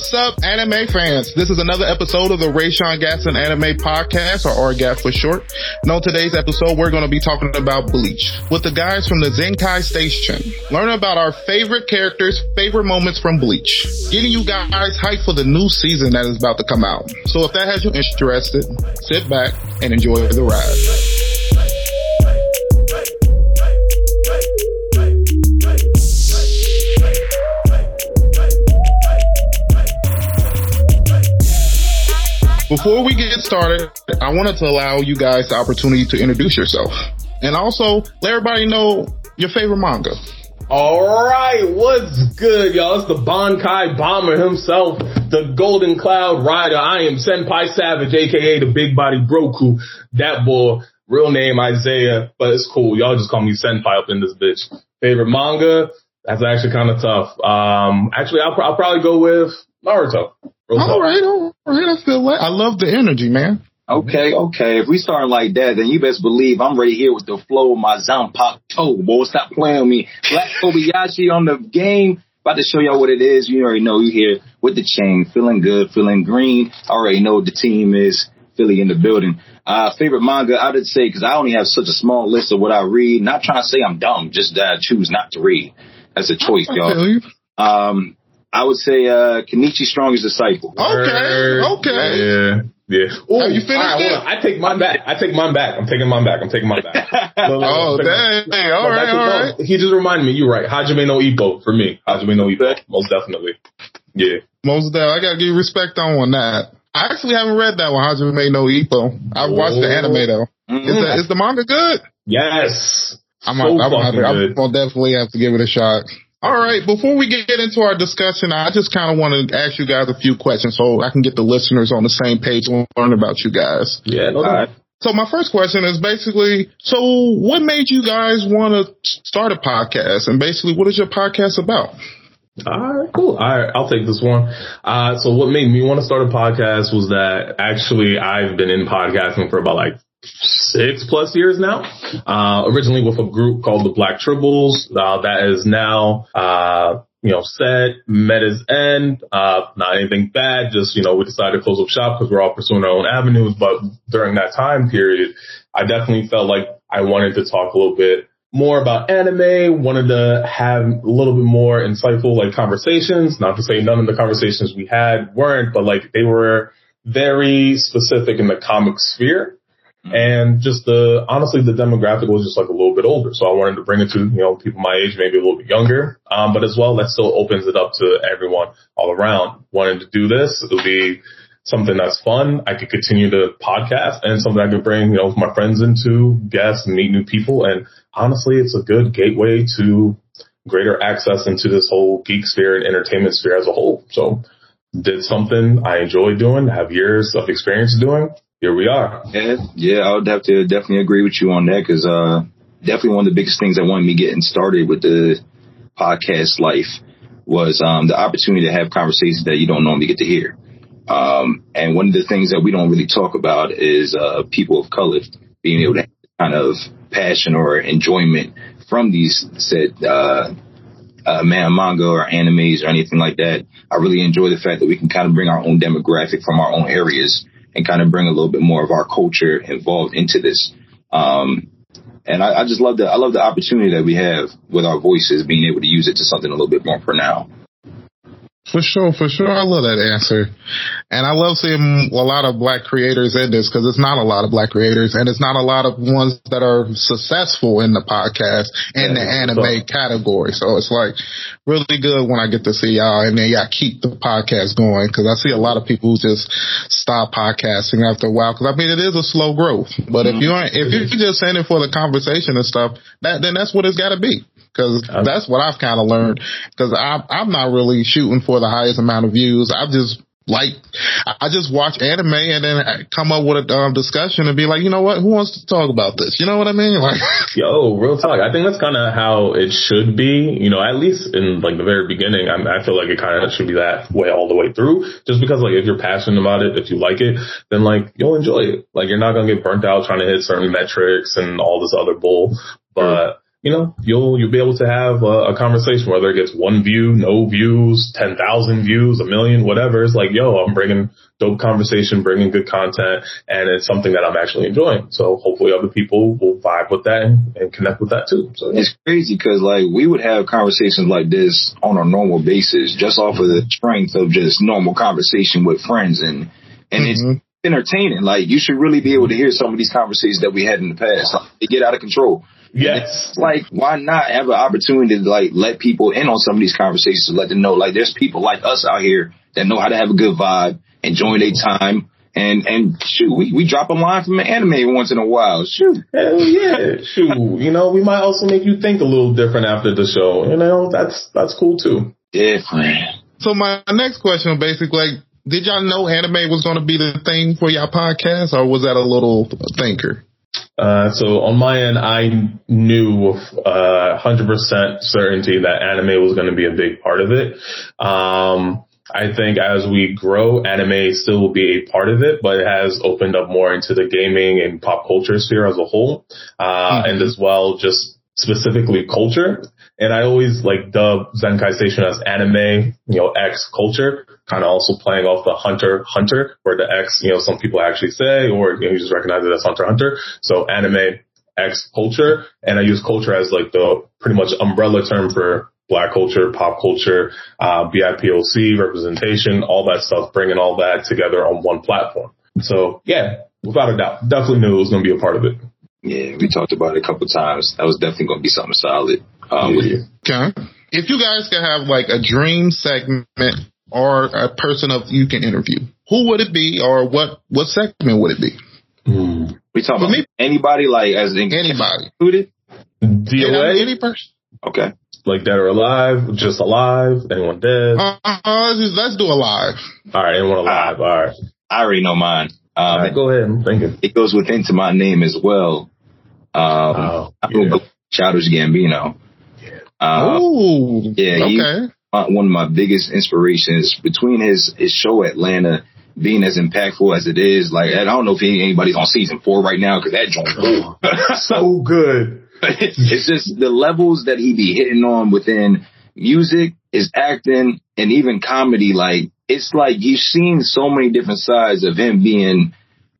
What's up, anime fans? This is another episode of the Raysean Gadson Anime Podcast, or RGAP for short. And on today's episode, we're going to be talking about Bleach with the guys from the Zenkai Station. Learn about our favorite characters, favorite moments from Bleach. Getting you guys hyped for the new season that is about to come out. So if that has you interested, sit back and enjoy the ride. Before we get started, I wanted to allow you guys the opportunity to introduce yourself and also let everybody know your favorite manga. All right, what's good, y'all? It's the Bonkai Bomber himself, the Golden Cloud Rider. I am Senpai Savage, aka the Big Body Broku. That boy, real name Isaiah, but it's cool. Y'all just call me Senpai up in this bitch. Favorite manga? That's actually kind of tough. Um, actually, I'll, I'll probably go with Naruto. All right, all right. I feel like I love the energy, man. Okay, okay. If we start like that, then you best believe I'm ready here with the flow of my Zanpakuto. Boy, stop playing with me. Black Kobayashi on the game. About to show y'all what it is. You already know you here with the chain. Feeling good, feeling green. I already know what the team is. Philly in the building. Uh, favorite manga, I would say, because I only have such a small list of what I read. Not trying to say I'm dumb, just that I choose not to read. That's a choice, y'all. Um, I would say uh Kenichi Strongest Disciple. Okay, okay. Yeah. Yeah. Ooh, Have you finished all right, it? I take mine back. I take mine back. I'm taking mine back. I'm taking mine back. Oh, dang. Hey, all No, right, that's- all. He just reminded me. You're right. Hajime no Ippo for me. Hajime no Ippo. Most definitely. Yeah. Most of that, I gotta give you respect on that. I actually haven't read that one, Hajime no Ippo. I've watched the Oh. anime though. Is, the, is the manga good? Yes. I'm, So I'm, I'm, fucking I'm good. gonna definitely have to give it a shot. All right, before we get into our discussion, I just kind of want to ask you guys a few questions so I can get the listeners on the same page and learn about you guys. Yeah. No All right. So my first question is basically, so what made you guys want to start a podcast? And basically, what is your podcast about? All right, cool. All right, I'll take this one. Uh, so what made me want to start a podcast was that actually I've been in podcasting for about like six plus years now. Uh, originally with a group called the Black Tribbles, uh, that is now, uh, you know, set, met its end, uh, not anything bad, just, you know, we decided to close up shop because we're all pursuing our own avenues. But during that time period, I definitely felt like I wanted to talk a little bit more about anime, wanted to have a little bit more insightful like conversations. Not to say none of the conversations we had weren't, but like they were very specific in the comic sphere. And just the, honestly, the demographic was just like a little bit older. So I wanted to bring it to, you know, people my age, maybe a little bit younger. Um, but as well, that still opens it up to everyone all around wanting to do this. It'll be something that's fun. I could continue to podcast and something I could bring, you know, my friends into, guests, meet new people. And honestly, it's a good gateway to greater access into this whole geek sphere and entertainment sphere as a whole. So did something I enjoy doing, have years of experience doing. Here we are. Yeah, yeah, I would have to definitely agree with you on that because uh, definitely one of the biggest things that wanted me getting started with the podcast life was um, the opportunity to have conversations that you don't normally get to hear. Um, and one of the things that we don't really talk about is uh, people of color being able to kind of passion or enjoyment from these said uh, uh, man manga or animes or anything like that. I really enjoy the fact that we can kind of bring our own demographic from our own areas and kind of bring a little bit more of our culture involved into this. Um, and I, I just love the I love the opportunity that we have with our voices, being able to use it to something a little bit more pronounced. For sure, for sure. I love that answer. And I love seeing a lot of black creators in this because it's not a lot of black creators and it's not a lot of ones that are successful in the podcast and the anime so- category. So it's like really good when I get to see y'all and then y'all keep the podcast going because I see a lot of people who just stop podcasting after a while because I mean it is a slow growth. But if mm-hmm. you ain't, if you're just in it for the conversation and stuff, that then that's what it's got to be. Cause Um, that's what I've kind of learned. Cause I'm, I'm not really shooting for the highest amount of views. I just like, I just watch anime and then I come up with a um, discussion and be like, you know what? Who wants to talk about this? You know what I mean? Like, Yo, real talk. I think that's kind of how it should be. You know, at least in like the very beginning, I, I feel like it kind of should be that way all the way through. Just because like if you're passionate about it, if you like it, then like you'll enjoy it. Like you're not gonna get burnt out trying to hit certain metrics and all this other bull. But you know, you'll, you'll be able to have a, a conversation, whether it gets one view, no views, 10,000 views, a million, whatever. It's like, yo, I'm bringing dope conversation, bringing good content, and it's something that I'm actually enjoying. So hopefully other people will vibe with that and, and connect with that too. So It's crazy because like we would have conversations like this on a normal basis, just off of the strength of just normal conversation with friends, and and Mhm. it's entertaining. Like you should really be able to hear some of these conversations that we had in the past. Like, they get out of control. Yes. It's like why not have an opportunity to like let people in on some of these conversations, to let them know like there's people like us out here that know how to have a good vibe, enjoy their time. And and shoot, we, we drop a line from an anime once in a while. Shoot, Hell yeah. Shoot. You know, we might also make you think a little different after the show. You know, that's, that's cool too. different. So my next question, basically, like, did y'all know anime was going to be the thing for y'all podcast, or was that a little thinker? Uh, so on my end, I knew with uh, 100% certainty that anime was going to be a big part of it. Um, I think as we grow, anime still will be a part of it, but it has opened up more into the gaming and pop culture sphere as a whole, uh, and as well just specifically culture. And I always like dub Zenkai Station as anime, you know, X culture, kind of also playing off the Hunter Hunter, where the X, you know, some people actually say, or you know, you just recognize it as Hunter Hunter. So anime X culture, and I use culture as like the pretty much umbrella term for black culture, pop culture, uh, BIPOC representation, all that stuff, bringing all that together on one platform. So yeah, without a doubt, definitely knew it was going to be a part of it. Yeah, we talked about it a couple times. That was definitely going to be something solid. Um, with you. Okay. If you guys could have like a dream segment or a person of you can interview, who would it be, or what what segment would it be? We talking about me- anybody like as in Anybody? included? DOA, Any person? Okay. like dead or alive, just alive, anyone dead? Uh, uh, let's, just, let's do alive. All right, anyone alive? All right. I already know mine. Um, right, go ahead. I'm thinking. it goes within to my name as well. Um, Oh, I'm gonna yeah. go Childish Gambino. Uh, Ooh. yeah, he- Okay. One of my biggest inspirations between his his show Atlanta being as impactful as it is. Like I don't know if anybody's on season four right now because that joint. Oh, so good. it's, it's just the levels that he be hitting on within music, his acting, and even comedy. Like it's like you've seen so many different sides of him being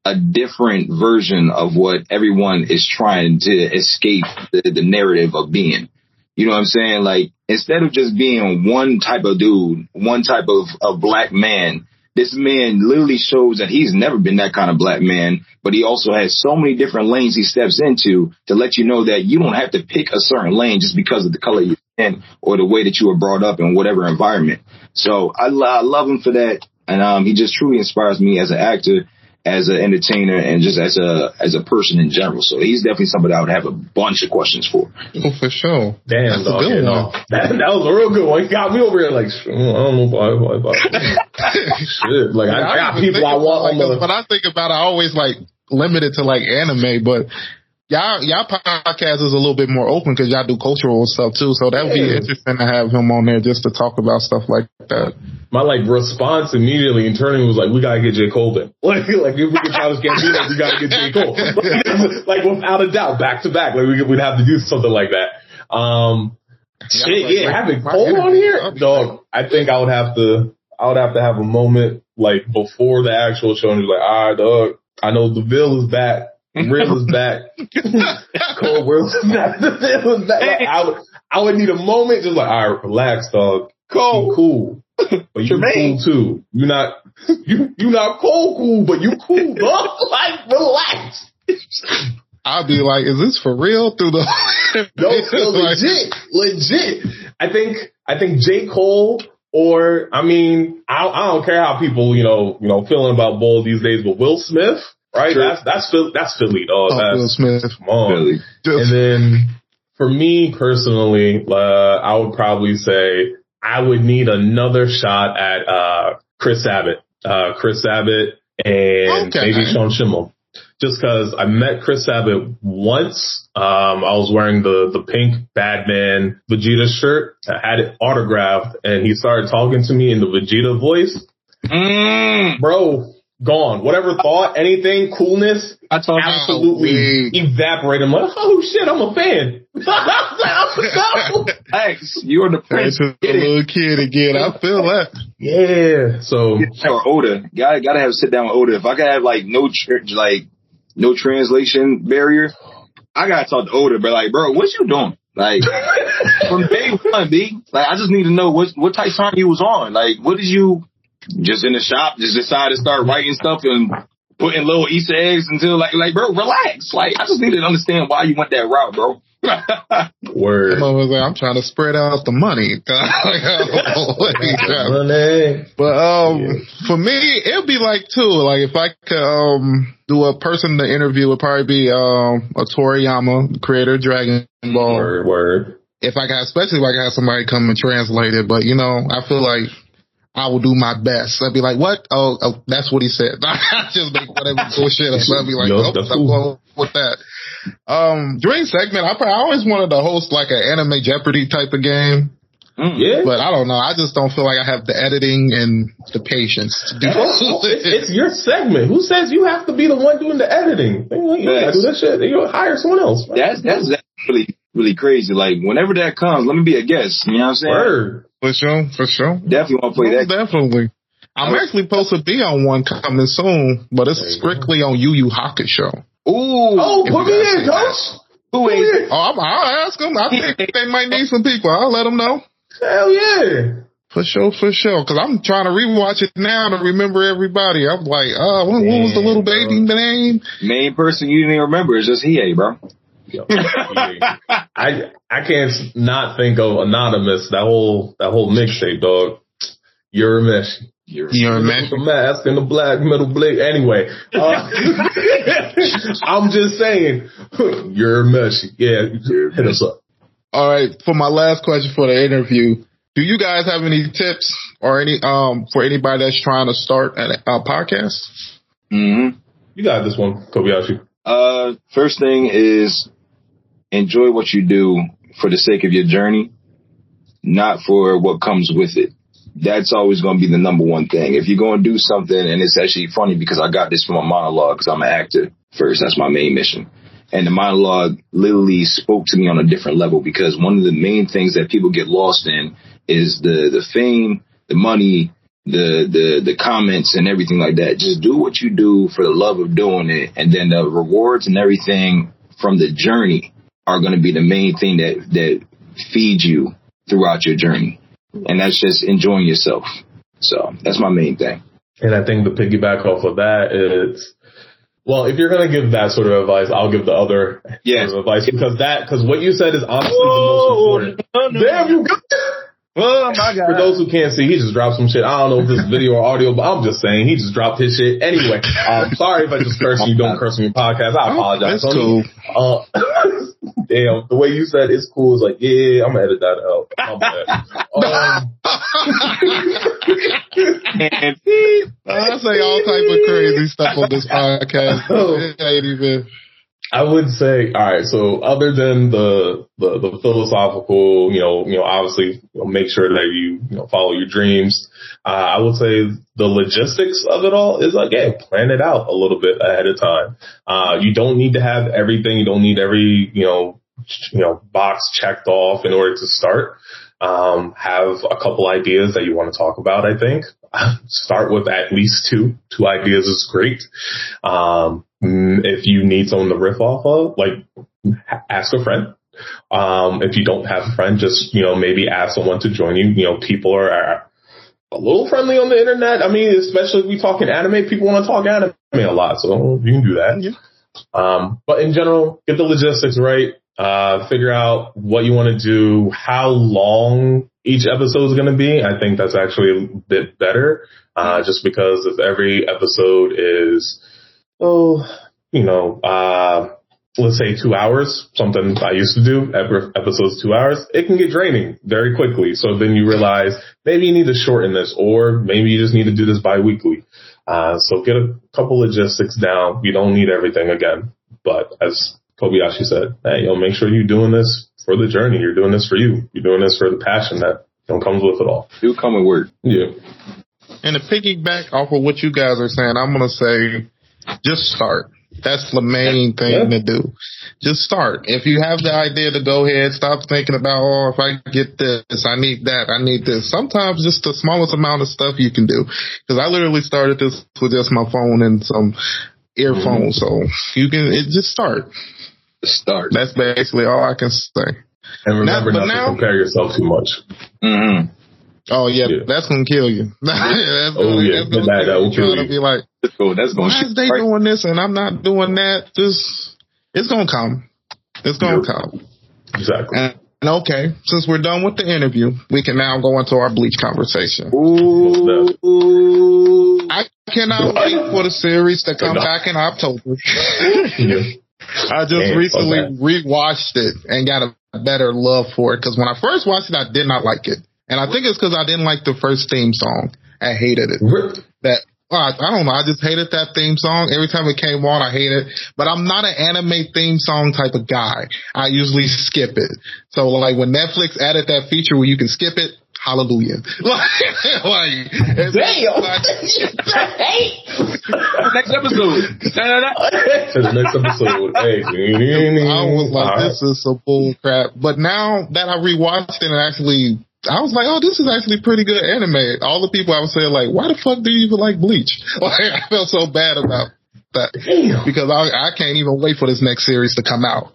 a different version of what everyone is trying to escape the, the narrative of being. You know what I'm saying? Like instead of just being one type of dude, one type of, of black man, this man literally shows that he's never been that kind of black man, but he also has so many different lanes he steps into to let you know that you don't have to pick a certain lane just because of the color you're in or the way that you were brought up in whatever environment. So I, I love him for that. And, um, he just truly inspires me as an actor, as an entertainer, and just as a, as a person in general. So he's definitely somebody I would have a bunch of questions for. Oh, for sure. Damn, That's a good yeah, one. That, that was a real good one. You got me over here like, I don't know if I, if I, I shit. Like, I, I got people think I want about, on like, the. When I think about it, I always like limit it to like anime, but y'all y'all podcast is a little bit more open because y'all do cultural stuff too. So that would be Yeah. interesting to have him on there just to talk about stuff like that. My like response immediately internally was like, we gotta get J. Cole then. Like, like if we can try this Gambino, we gotta get J. Cole. like without a doubt, back to back. Like we, we'd have to do something like that. Um, Yeah, shit, like, yeah, like, having Cole on here, dog. I think I would have to, I would have to have a moment like before the actual show and be like, all right, dog, I know the Ville is back. Real is back. Cole Wills is back. Ville back. Like, I would, I would need a moment just like, all right, relax, dog. Cole, cool. But you cool too. You not, you, you not Cole cool, but you cool, dog. Like, relax. I'll be like, is this for real? Through the No, no, legit, legit. I think I think J Cole or I mean I I don't care how people you know you know feeling about Bull these days, but Will Smith, right? Sure. That's that's Phil, that's Philly, dog. Oh, Will Smith. come on. Really. And then for me personally, uh, I would probably say I would need another shot at uh, Chris Sabat, uh, Chris Sabat, and Okay. maybe Sean Schemmel. Just because I met Chris Sabat once, um, I was wearing the the pink Batman Vegeta shirt. I had it autographed, and he started talking to me in the Vegeta voice Mm. bro, gone. Whatever thought, anything, coolness, I told absolutely evaporate. I'm like, oh shit, I'm a fan. Thanks. You're the Back prince. to the little kid again. I feel that. yeah. So or Oda. Gotta gotta have a sit down with Oda. If I could have like no tr- like no translation barrier, I gotta talk to Oda. But like, bro, what you doing? Like from day one, B. Like I just need to know what what type of time you was on. Like, what did you just in the shop just decide to start writing stuff and putting little Easter eggs until like like bro, relax. Like I just need to understand why you went that route, bro. word. I was like, I'm trying to spread out the money. Like, I don't know what he's trying to- Money. But um, Yeah. for me, it'd be like too. Like if I could um do a person to interview, would probably be um a Toriyama, creator of Dragon Ball. Word. Word. If I got, especially if I got somebody come and translate it. But you know, I feel like I will do my best. I'd be like, what? Oh, oh that's what he said. I just make whatever bullshit up. I'd be like, Yup, nope, that's I'm going with that. Um, dream segment. I, probably, I always wanted to host like an anime Jeopardy type of game. Mm. Yeah. But I don't know. I just don't feel like I have the editing and the patience to do Well, it's, it's your segment. Who says you have to be the one doing the editing? You know, you gotta do that shit. You hire someone else. That's that's that's really really crazy. Like whenever that comes, let me be a guest. You know what I'm saying? Word. For sure, for sure. Definitely want to play Most that. definitely. I'm actually supposed to be on one coming soon, but it's strictly on Yu Yu Hakusho. Show. Ooh. Oh, put you me guys in, see coach. Who Put me in. Oh, I'm, I'll ask them. I think they might need some people. I'll let them know. Hell yeah. For sure, for sure. Because I'm trying to rewatch it now to remember everybody. I'm like, uh, what, what was the little Damn, baby name? Main person you didn't even remember is just Hiei, bro. Yo, I I can't not think of anonymous. That whole that whole mixtape, dog. You're a mess. You're, You're a With man. the mask and the black metal blade. Anyway, uh, I'm just saying, you're a mess. Yeah, hit us up. All right. For my last question for the interview, do you guys have any tips or any um for anybody that's trying to start a, a podcast? hmm You got this one, Kobayashi. Uh, first thing is enjoy what you do for the sake of your journey, not for what comes with it. That's always going to be the number one thing. If you're going to do something, and it's actually funny because I got this from a monologue because I'm an actor first. That's my main mission. And the monologue literally spoke to me on a different level because one of the main things that people get lost in is the, the fame, the money, the, the, the comments and everything like that. Just do what you do for the love of doing it. And then the rewards and everything from the journey are going to be the main thing that, that feeds you throughout your journey. And that's just enjoying yourself. So that's my main thing. And I think the piggyback off of that is, well, if you're gonna give that sort of advice, I'll give the other Yes. sort of advice because that because what you said is honestly the most important. Damn, you got Oh my For those who can't see, he just dropped some shit. I don't know if this is video or audio, but I'm just saying he just dropped his shit. Anyway, um, sorry if I just curse you don't curse on your podcast. I apologize. That's cool. Uh, damn, the way you said it's cool is like, yeah, I'm gonna edit that out. My bad. Um, I say all type of crazy stuff on this podcast. It ain't even. I would say, all right. So other than the the, the philosophical, you know, you know, obviously, you know, make sure that you you know follow your dreams. Uh, I would say the logistics of it all is like, yeah, plan it out a little bit ahead of time. Uh, you don't need to have everything. You don't need every you know you know box checked off in order to start. Um, have a couple ideas that you want to talk about. I think start with at least two. Two ideas is great. Um, if you need someone to riff off of, like ask a friend. Um, if you don't have a friend, just, you know, maybe ask someone to join you. You know, people are, are a little friendly on the internet. I mean, especially if we talking anime, people want to talk anime a lot. So you can do that. Yeah. Um, but in general, get the logistics right. Uh, figure out what you want to do, how long each episode is going to be. I think that's actually a bit better. Uh, just because if every episode is, oh, you know, uh, let's say two hours, something I used to do, every episode's two hours, it can get draining very quickly. So then you realize maybe you need to shorten this or maybe you just need to do this bi-weekly. Uh, so get a couple logistics down. You don't need everything again, but as Kobayashi said, hey, you know, make sure you're doing this for the journey. You're doing this for you. You're doing this for the passion that you know, comes with it all. do come and work. Yeah. And to piggyback off of what you guys are saying, I'm gonna say, just start. That's the main thing yeah. to do. Just start. If you have the idea to go ahead, stop thinking about, oh, if I get this, I need that, I need this. Sometimes just the smallest amount of stuff you can do. Cause I literally started this with just my phone and some earphones. Mm-hmm. So you can, it just start. Start. That's basically all I can say. And remember now, not now, to compare yourself too much. Mm-hmm. Oh yeah, yeah, that's gonna kill you. that's oh gonna, yeah, that's gonna that, that will kill you. Be like, oh, that's gonna. Why is they right. doing this and I'm not doing that? Just it's gonna come. It's gonna yep. come. Exactly. And, and okay, since we're done with the interview, we can now go into our bleach conversation. Ooh. I cannot wait for the series to come back in October. I just Damn, recently okay. rewatched it and got a better love for it because when I first watched it, I did not like it. And I think it's because I didn't like the first theme song. I hated it. That well, I, I, don't know. I just hated that theme song. Every time it came on, I hated it. But I'm not an anime theme song type of guy. I usually skip it. So like when Netflix added that feature where you can skip it, hallelujah. like, like damn. Like, next episode. next episode. Hey. I was like, this is some bull crap. But now that I rewatched it and actually I was like, oh, this is actually pretty good anime. All the people I was saying, like, why the fuck do you even like Bleach? Like, I felt so bad about that Damn. because I, I can't even wait for this next series to come out.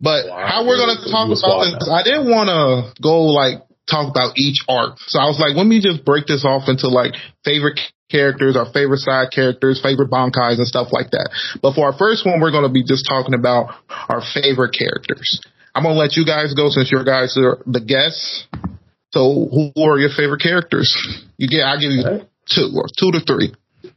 But wow. how we're gonna talk about this, I didn't want to go like talk about each arc. So I was like, let me just break this off into like favorite characters, our favorite side characters, favorite bankais and stuff like that. But for our first one, we're going to be just talking about our favorite characters. I'm going to let you guys go since your guys are the guests. So who are your favorite characters? You get, I'll give you right. two or two to three.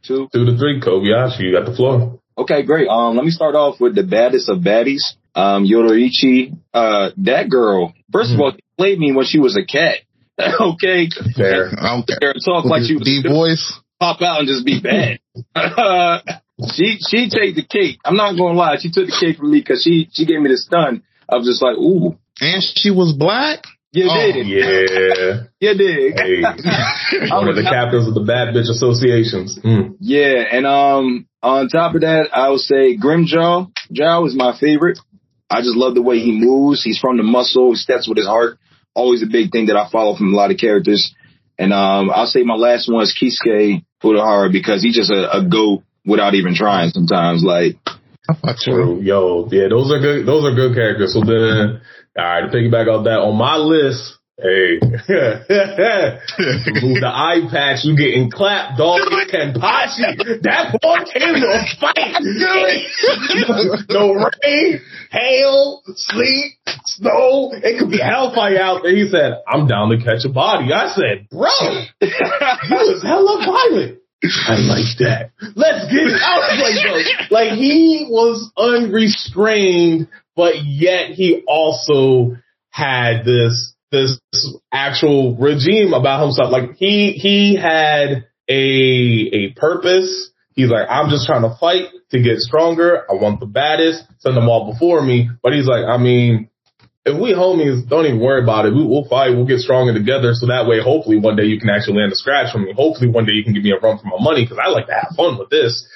Two. Two to three. Kobayashi, you got the floor. Okay, great. Um, let me start off with the baddest of baddies. Um, Yoruichi, uh, that girl, 1st mm. of all, played me when she was a cat. okay. Fair. I don't care. Talk like she was D voice. Pop out and just be bad. she, she take the cake. I'm not going to lie. She took the cake from me because she, she gave me the stun. I was just like, ooh. And she was black? You oh, did. Yeah. you did. Hey. One of the captains of the bad bitch associations. Mm. Yeah. And, um, on top of that, I would say Grimmjow. Jow is my favorite. I just love the way he moves. He's from the muscle. He steps with his heart. Always a big thing that I follow from a lot of characters. And, um, I'll say my last one is Kisuke Urahara because he's just a, a goat without even trying sometimes. Like, True. Yo, yeah, those are good. Those are good characters. So then all right, to piggyback off that, on my list, hey, move the eye patch, you getting clapped, dog. Kenpachi, that boy came to fight. no rain, hail, sleet, snow, it could be hellfire out there. He said, I'm down to catch a body. I said, bro, you was hella violent. I like that. Let's get it out. Like, like he was unrestrained but yet he also had this this actual regime about himself. Like he he had a a purpose. He's like, I'm just trying to fight to get stronger. I want the baddest. Send them all before me. But he's like, I mean, if we homies don't even worry about it, we, will fight. We'll get stronger together. So that way, hopefully one day you can actually land a scratch from me. Hopefully one day you can give me a run for my money because I like to have fun with this.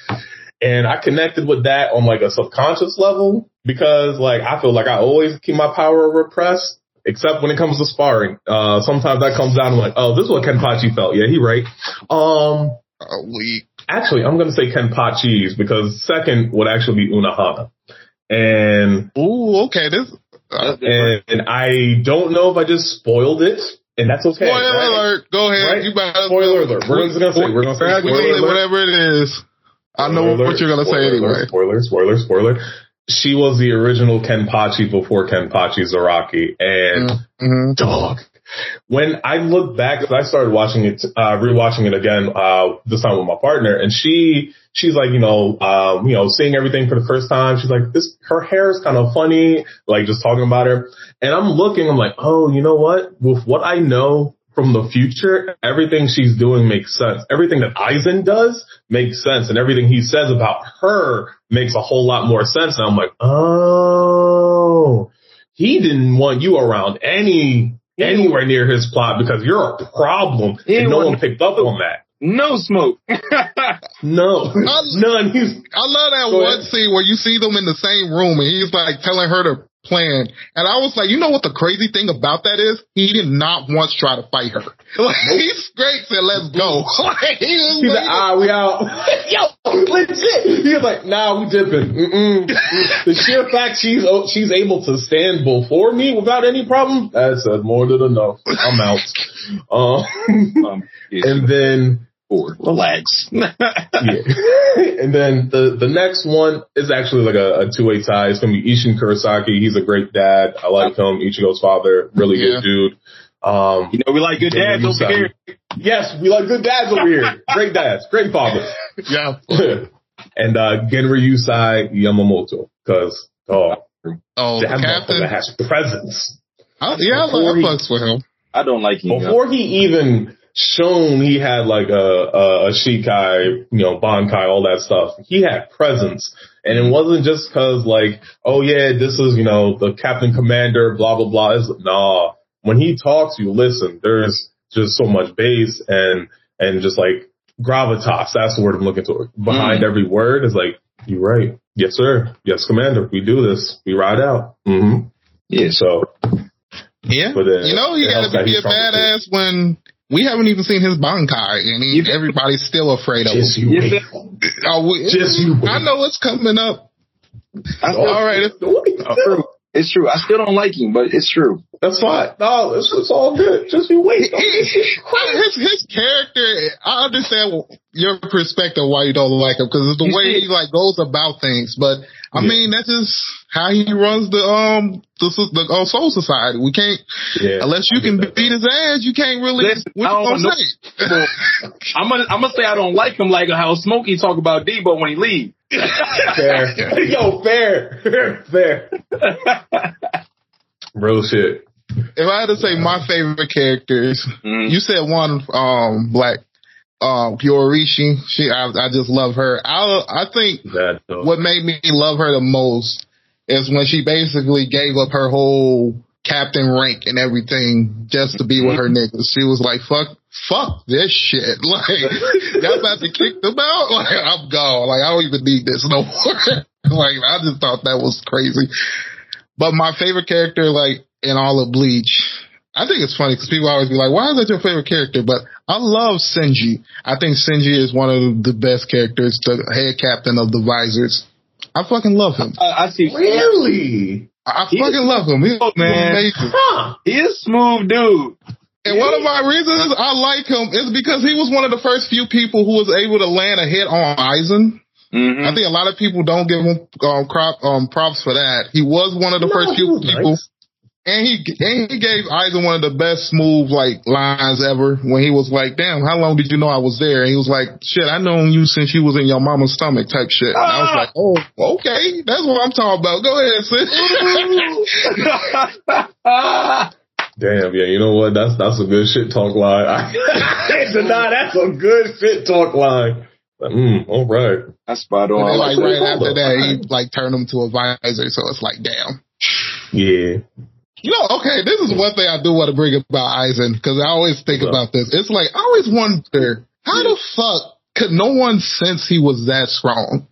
And I connected with that on like a subconscious level because like I feel like I always keep my power repressed, except when it comes to sparring. Uh, sometimes that comes down to like, oh, this is what Kenpachi felt. Yeah, he right. Um, we actually, I'm gonna say Kenpachi's because second would actually be Unohana. And ooh, okay, this. Uh, and, and I don't know if I just spoiled it and that's okay. Spoiler right? alert! Go ahead. Right? You better, spoiler alert. We're just gonna say we're gonna say spoiler alert. whatever it is. I know what you're gonna say anyway. Spoiler, spoiler, spoiler. She was the original Kenpachi before Kenpachi Zaraki, and mm-hmm. dog. When I look back, I started watching it, uh, rewatching it again, uh, this time with my partner, and she, she's like, you know, um, you know, seeing everything for the first time. She's like, this, her hair is kind of funny, like just talking about her. And I'm looking, I'm like, oh, you know what? With what I know from the future, everything she's doing makes sense. Everything that Aizen does makes sense and everything he says about her makes a whole lot more sense. And I'm like, oh, he didn't want you around any, anywhere near his plot because you're a problem and no one picked up on that. No smoke. no, I- none. He's I love that one ahead. scene where you see them in the same room and he's like telling her to plan. And I was like, you know what the crazy thing about that is? He did not once try to fight her. Like, he straight said, let's go. like, he was He's like, like, ah, we out. Yo, legit. He was like, nah, we dipping. Mm-mm. the sheer fact she's oh, she's able to stand before me without any problem, that says more than enough. I'm out. Um, um, and then four. Relax. yeah. and then the the next one is actually like a, a two way tie. It's gonna be Isshin Kurosaki. He's a great dad. I like him. Ichigo's father, really Yeah. good dude. Um, you know we like good dads over here. yes, we like good dads over here. Great dads, great fathers. yeah. and uh Genryusai Yamamoto, because oh, Oh, the that captain. has presence. I, yeah, I, Before like, he- I fucks with him. I don't like him. Before he even shown he had like a, a, a Shikai, you know, Bankai, all that stuff, he had presence. And it wasn't just cause like, oh yeah, this is, you know, the captain commander, blah, blah, blah. It's, nah, when he talks, you listen. There's just so much bass and, and just like gravitas. That's the word I'm looking for. Behind every word is like, you're right. Yes, sir. Yes, commander. We do this. We ride out. hmm Yeah, So Yeah. But, uh, you know, he it gotta be a badass when we haven't even seen his Bankai and he, You- everybody's still afraid of just him. you wait. Oh, we- Just you wait. I know it's coming up. I All right. It's true. It's true. I still don't like him, but it's true. That's fine. No, it's, it's all good. Just you wait. his his character, I understand your perspective why you don't like him because it's the You way see- he like goes about things. But I Yeah. mean, that's just how he runs the um the the uh, Soul Society. We can't Yeah. unless you can that, beat his ass. You can't really. Listen, what you gonna say? I'm gonna I'm gonna say I don't like him like how Smokey talk about Debo when he leave. Fair. Yo, fair. fair. Real shit. If I had to say my favorite characters, Mhm. you said one, um, Black, um, Yoruichi. She, I, I just love her. I, I think That though. what made me love her the most is when she basically gave up her whole captain rank and everything just to be with her niggas. She was like, fuck, fuck this shit. Like, y'all about to kick them out? Like, I'm gone. Like, I don't even need this no more. like, I just thought that was crazy. But my favorite character, like, in all of Bleach, I think it's funny because people always be like, why is that your favorite character? But I love Senji. I think Senji is one of the best characters, the head captain of the Visors. I fucking love him. I, I see. Really? I He- fucking love him. He's man. amazing. Huh. He is smooth dude. And one of my reasons I like him is because he was one of the first few people who was able to land a hit on Aizen. Mm-hmm. I think a lot of people don't give him um, crop, um, props for that. He was one of the No, first few people. nice. And he and he gave Aizen one of the best smooth like lines ever when he was like, "Damn, how long did you know I was there?" And he was like, "Shit, I known you since you was in your mama's stomach." Type shit. And I was like, "Oh, okay, that's what I'm talking about. Go ahead, sis." Damn, yeah, you know what? That's that's a good shit talk line. I can't deny that's a good shit talk line. Like, mm, all right. That's spot on. like like right after that, he like turned him to a visor. So it's like, damn. Yeah. You know, okay, this is one thing I do want to bring about Aizen because I always think Yeah. about this. It's like I always wonder how the fuck could no one sense he was that strong?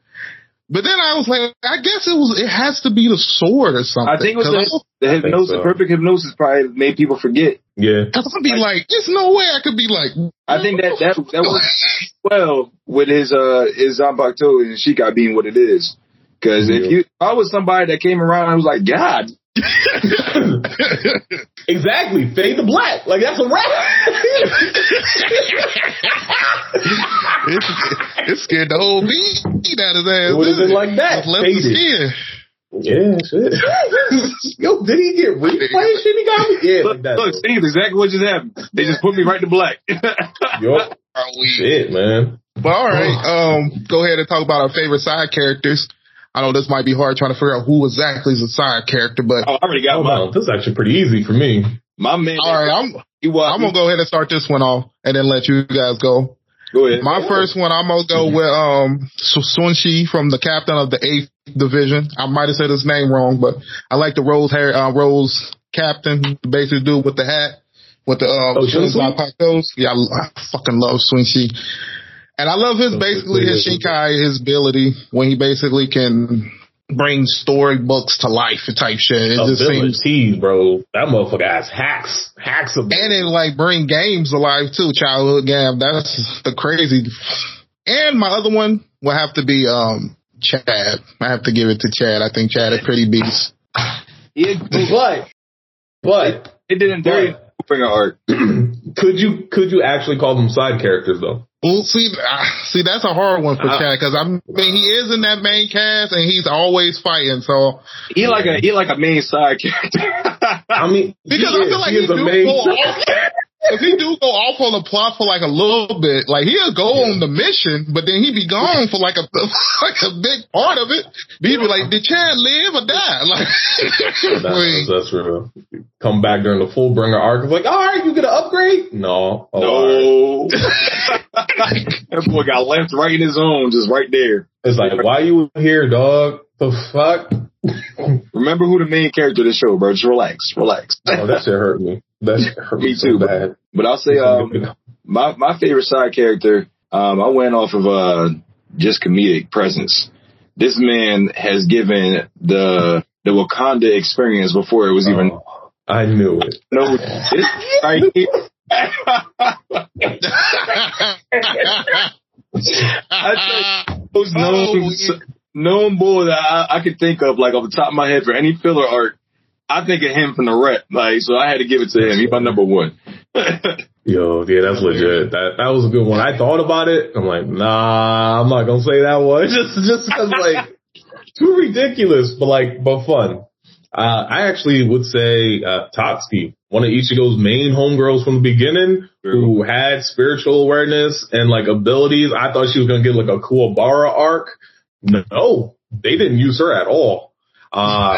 But then I was like, I guess it was. It has to be the sword or something. I think it was 'Cause the, the hypnosis, so. perfect hypnosis probably made people forget. Yeah. Cause I'd be like, there's no way I could be like. I think that that that was well with his uh his Zanpakuto and she got being what it is. Because if you, if I was somebody that came around and was like, God, exactly. Fade to black. Like that's a wrap. it, it scared the whole beat out of his ass. It like that, Just left the faded. skin. yeah, shit. Yo, did he get replay shit? He got me. Yeah, look, like that. look, Steve, exactly what just happened. They just put me right to black. Yo, Are we? shit, man. But all right, um, go ahead and talk about our favorite side characters. I know this might be hard trying to figure out who exactly is a side character, but oh, I already got Hold my on. This is actually pretty easy for me. my man. all right, I'm he was. I'm gonna go ahead and start this one off, and then let you guys go. go ahead. My first one, I'm gonna go with um Su- Sun Shi from the captain of the eighth division. I might have said his name wrong, but I like the Rose hair, uh, Rose captain, the basic dude with the hat. with the um, Oh, Twin Shunsui? Zapacos. Yeah, I, I fucking love Swinshi. And I love his basically his Shikai, his ability when he basically can bring storybooks to life type shit. It just seems Abilities, bro. That motherfucker has hacks. Hacks of and it like bring games alive too. Childhood game. That's the crazy. And my other one will have to be um Chad. I have to give it to Chad. I think Chad is pretty beast. Yeah, But, but, it didn't do bring an arc. could you, could you actually call them side characters though? Well, see, uh, see, that's a hard one for Uh, Chad because I mean he is in that main cast and he's always fighting. So He like a he like a main side character. I mean, because he I is- feel like he he, is a do main- go off. If he do go off on the plot for like a little bit, like he'll go on the mission, but then he be gone for like a like a big part of it. He'd be like, "Did Chad live or die?" Like, That's, that's real. Come back during the full bringer arc. It's like, all right, you get an upgrade? No. Oh, all right. no, that boy got left right in his own, just right there. It's like, why you here, dog? The fuck? Remember who the main character of the show, bro. Just relax, relax. Oh, that shit hurt me. That shit hurt me, Me too, bro. bad. But I'll say, um, my my favorite side character, um, I went off of uh just comedic presence. This man has given the the Wakanda experience before it was even Oh, I knew it. no this right here. Those known known bull that I, I could think of like off the top of my head for any filler arc. I think of him from the rep, like so. I had to give it to him. He's my number one. Yo, yeah, that's legit. That that was a good one. I thought about it. I'm like, nah, I'm not gonna say that one. Just just because like too ridiculous, but like but fun. Uh, I actually would say uh, Tatsuki, one of Ichigo's main homegirls from the beginning, who had spiritual awareness and like abilities. I thought she was gonna get like a Kuwabara arc. No, they didn't use her at all. Um,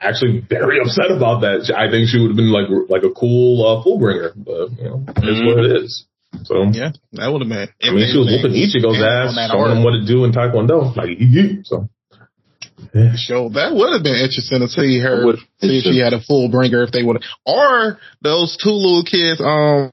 actually very upset about that. I think she would have been like like a cool uh, fullbringer, but you know, it's what it is. So yeah, that would have been. I mean, she was whooping Ichigo's ass, showing him what to do in Taekwondo. Like, so yeah. show that would have been interesting to see her Would- see if she had a full bringer if they would or those two little kids um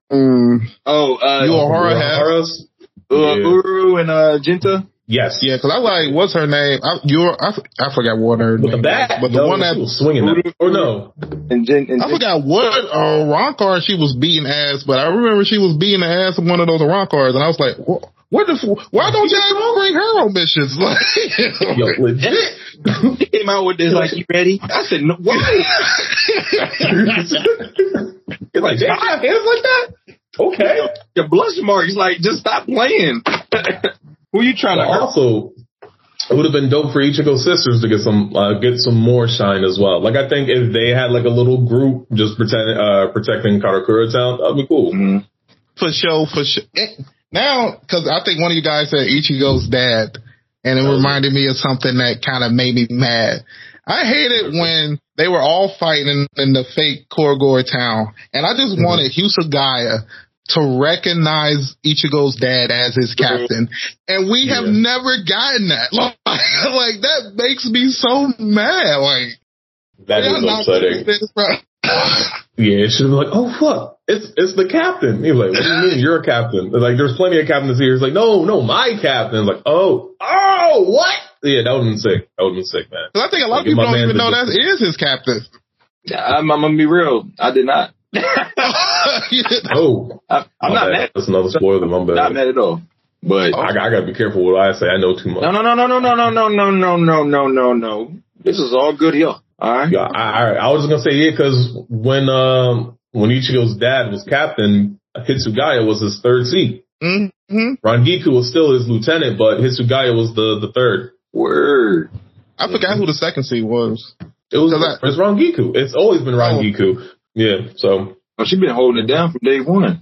Oh, uh, You are- Uhura has- uh, Yeah. Uru and uh, Jinta. Yes. yeah because I like what's her name I, you're I, f- I forgot what her With the name bat, is, but the no, one that was swinging that. Or no, And Jin, and I Jin- forgot what uh, Ronkar she was beating ass, but I remember she was beating the ass of one of those Ronkars, and I was like, "What? What the? f- Why don't y'all bring her on missions?" Like, yo, legit. he came out with this like, "You ready?" I said, "No, why?" You're like, they have hands like that? Okay. Your blush marks like, "Just stop playing." Who you trying But to? hurt? also, it would have been dope for Ichigo sisters to get some uh, get some more shine as well. Like I think if they had like a little group just pretending uh, protecting Karakura Town, that'd be cool. Mhm. for sure, for sure. Eh, Now, because I think one of you guys said Ichigo's dad, and it reminded me of something that kind of made me mad. I hated when they were all fighting in the fake Karakura town, and I just Mhm. wanted Hitsugaya to recognize Ichigo's dad as his mm-hmm. captain, and we have Yeah. never gotten that. Like, like that makes me so mad. Like That y'all is not upsetting. this. Yeah, it should have been like, oh fuck, it's it's the captain. He's like, what do you mean you're a captain? Like, there's plenty of captains here. He's like, no, no, my captain. Like, oh, oh, what? Yeah, that would have been sick. That would have been sick, man. 'Cause I think a lot of people don't even know that is his captain. I'm, I'm gonna be real. I did not. Oh, I, I'm not bad. mad. That's another spoiler. My bad. Not mad at all. But I, I gotta be careful what I say. I know too much. no, no, no, no, no, no, no, no, no, no, no, no, no, no. This is all good here. All right. Yeah, I, I, I was just gonna say yeah, because when um when Ichigo's dad was captain, Hitsugaya was his third seat. hmm Rangiku was still his lieutenant, but Hitsugaya was the the third. Word. I forgot who the second seed was. It was So that- it's Rangiku. It's always been Rangiku. Yeah. So. Oh, she been holding it down from day one.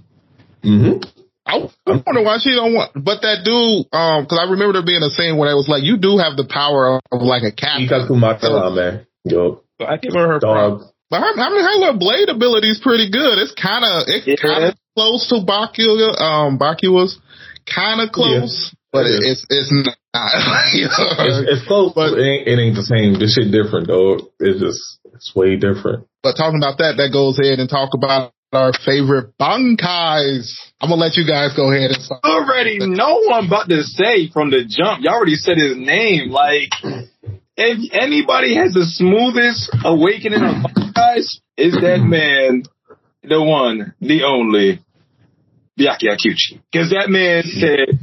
hmm I I wonder why she don't want. But that dude, um, because I remember there being a scene where it was like, you do have the power of like a captain. Ikaku Makara, man. Yo, So I give her her props. dog. But her, I mean, her little blade ability is pretty good. It's kind of, it's Yeah. kind of close to Byakuya. Um, Byakuya's kind of close, but It it, it's it's not. It's, it's close, But- but it ain't, it ain't the same. This shit different, though. It's just it's way different. But talking about that, that goes ahead and talk about our favorite bankais. I'm gonna let you guys go ahead and start. Already know what I'm about to say from the jump. Y'all already said his name. Like, if anybody has the smoothest awakening of bankais, is that man, the one, the only, Byakuya Akuchi. Cause that man said,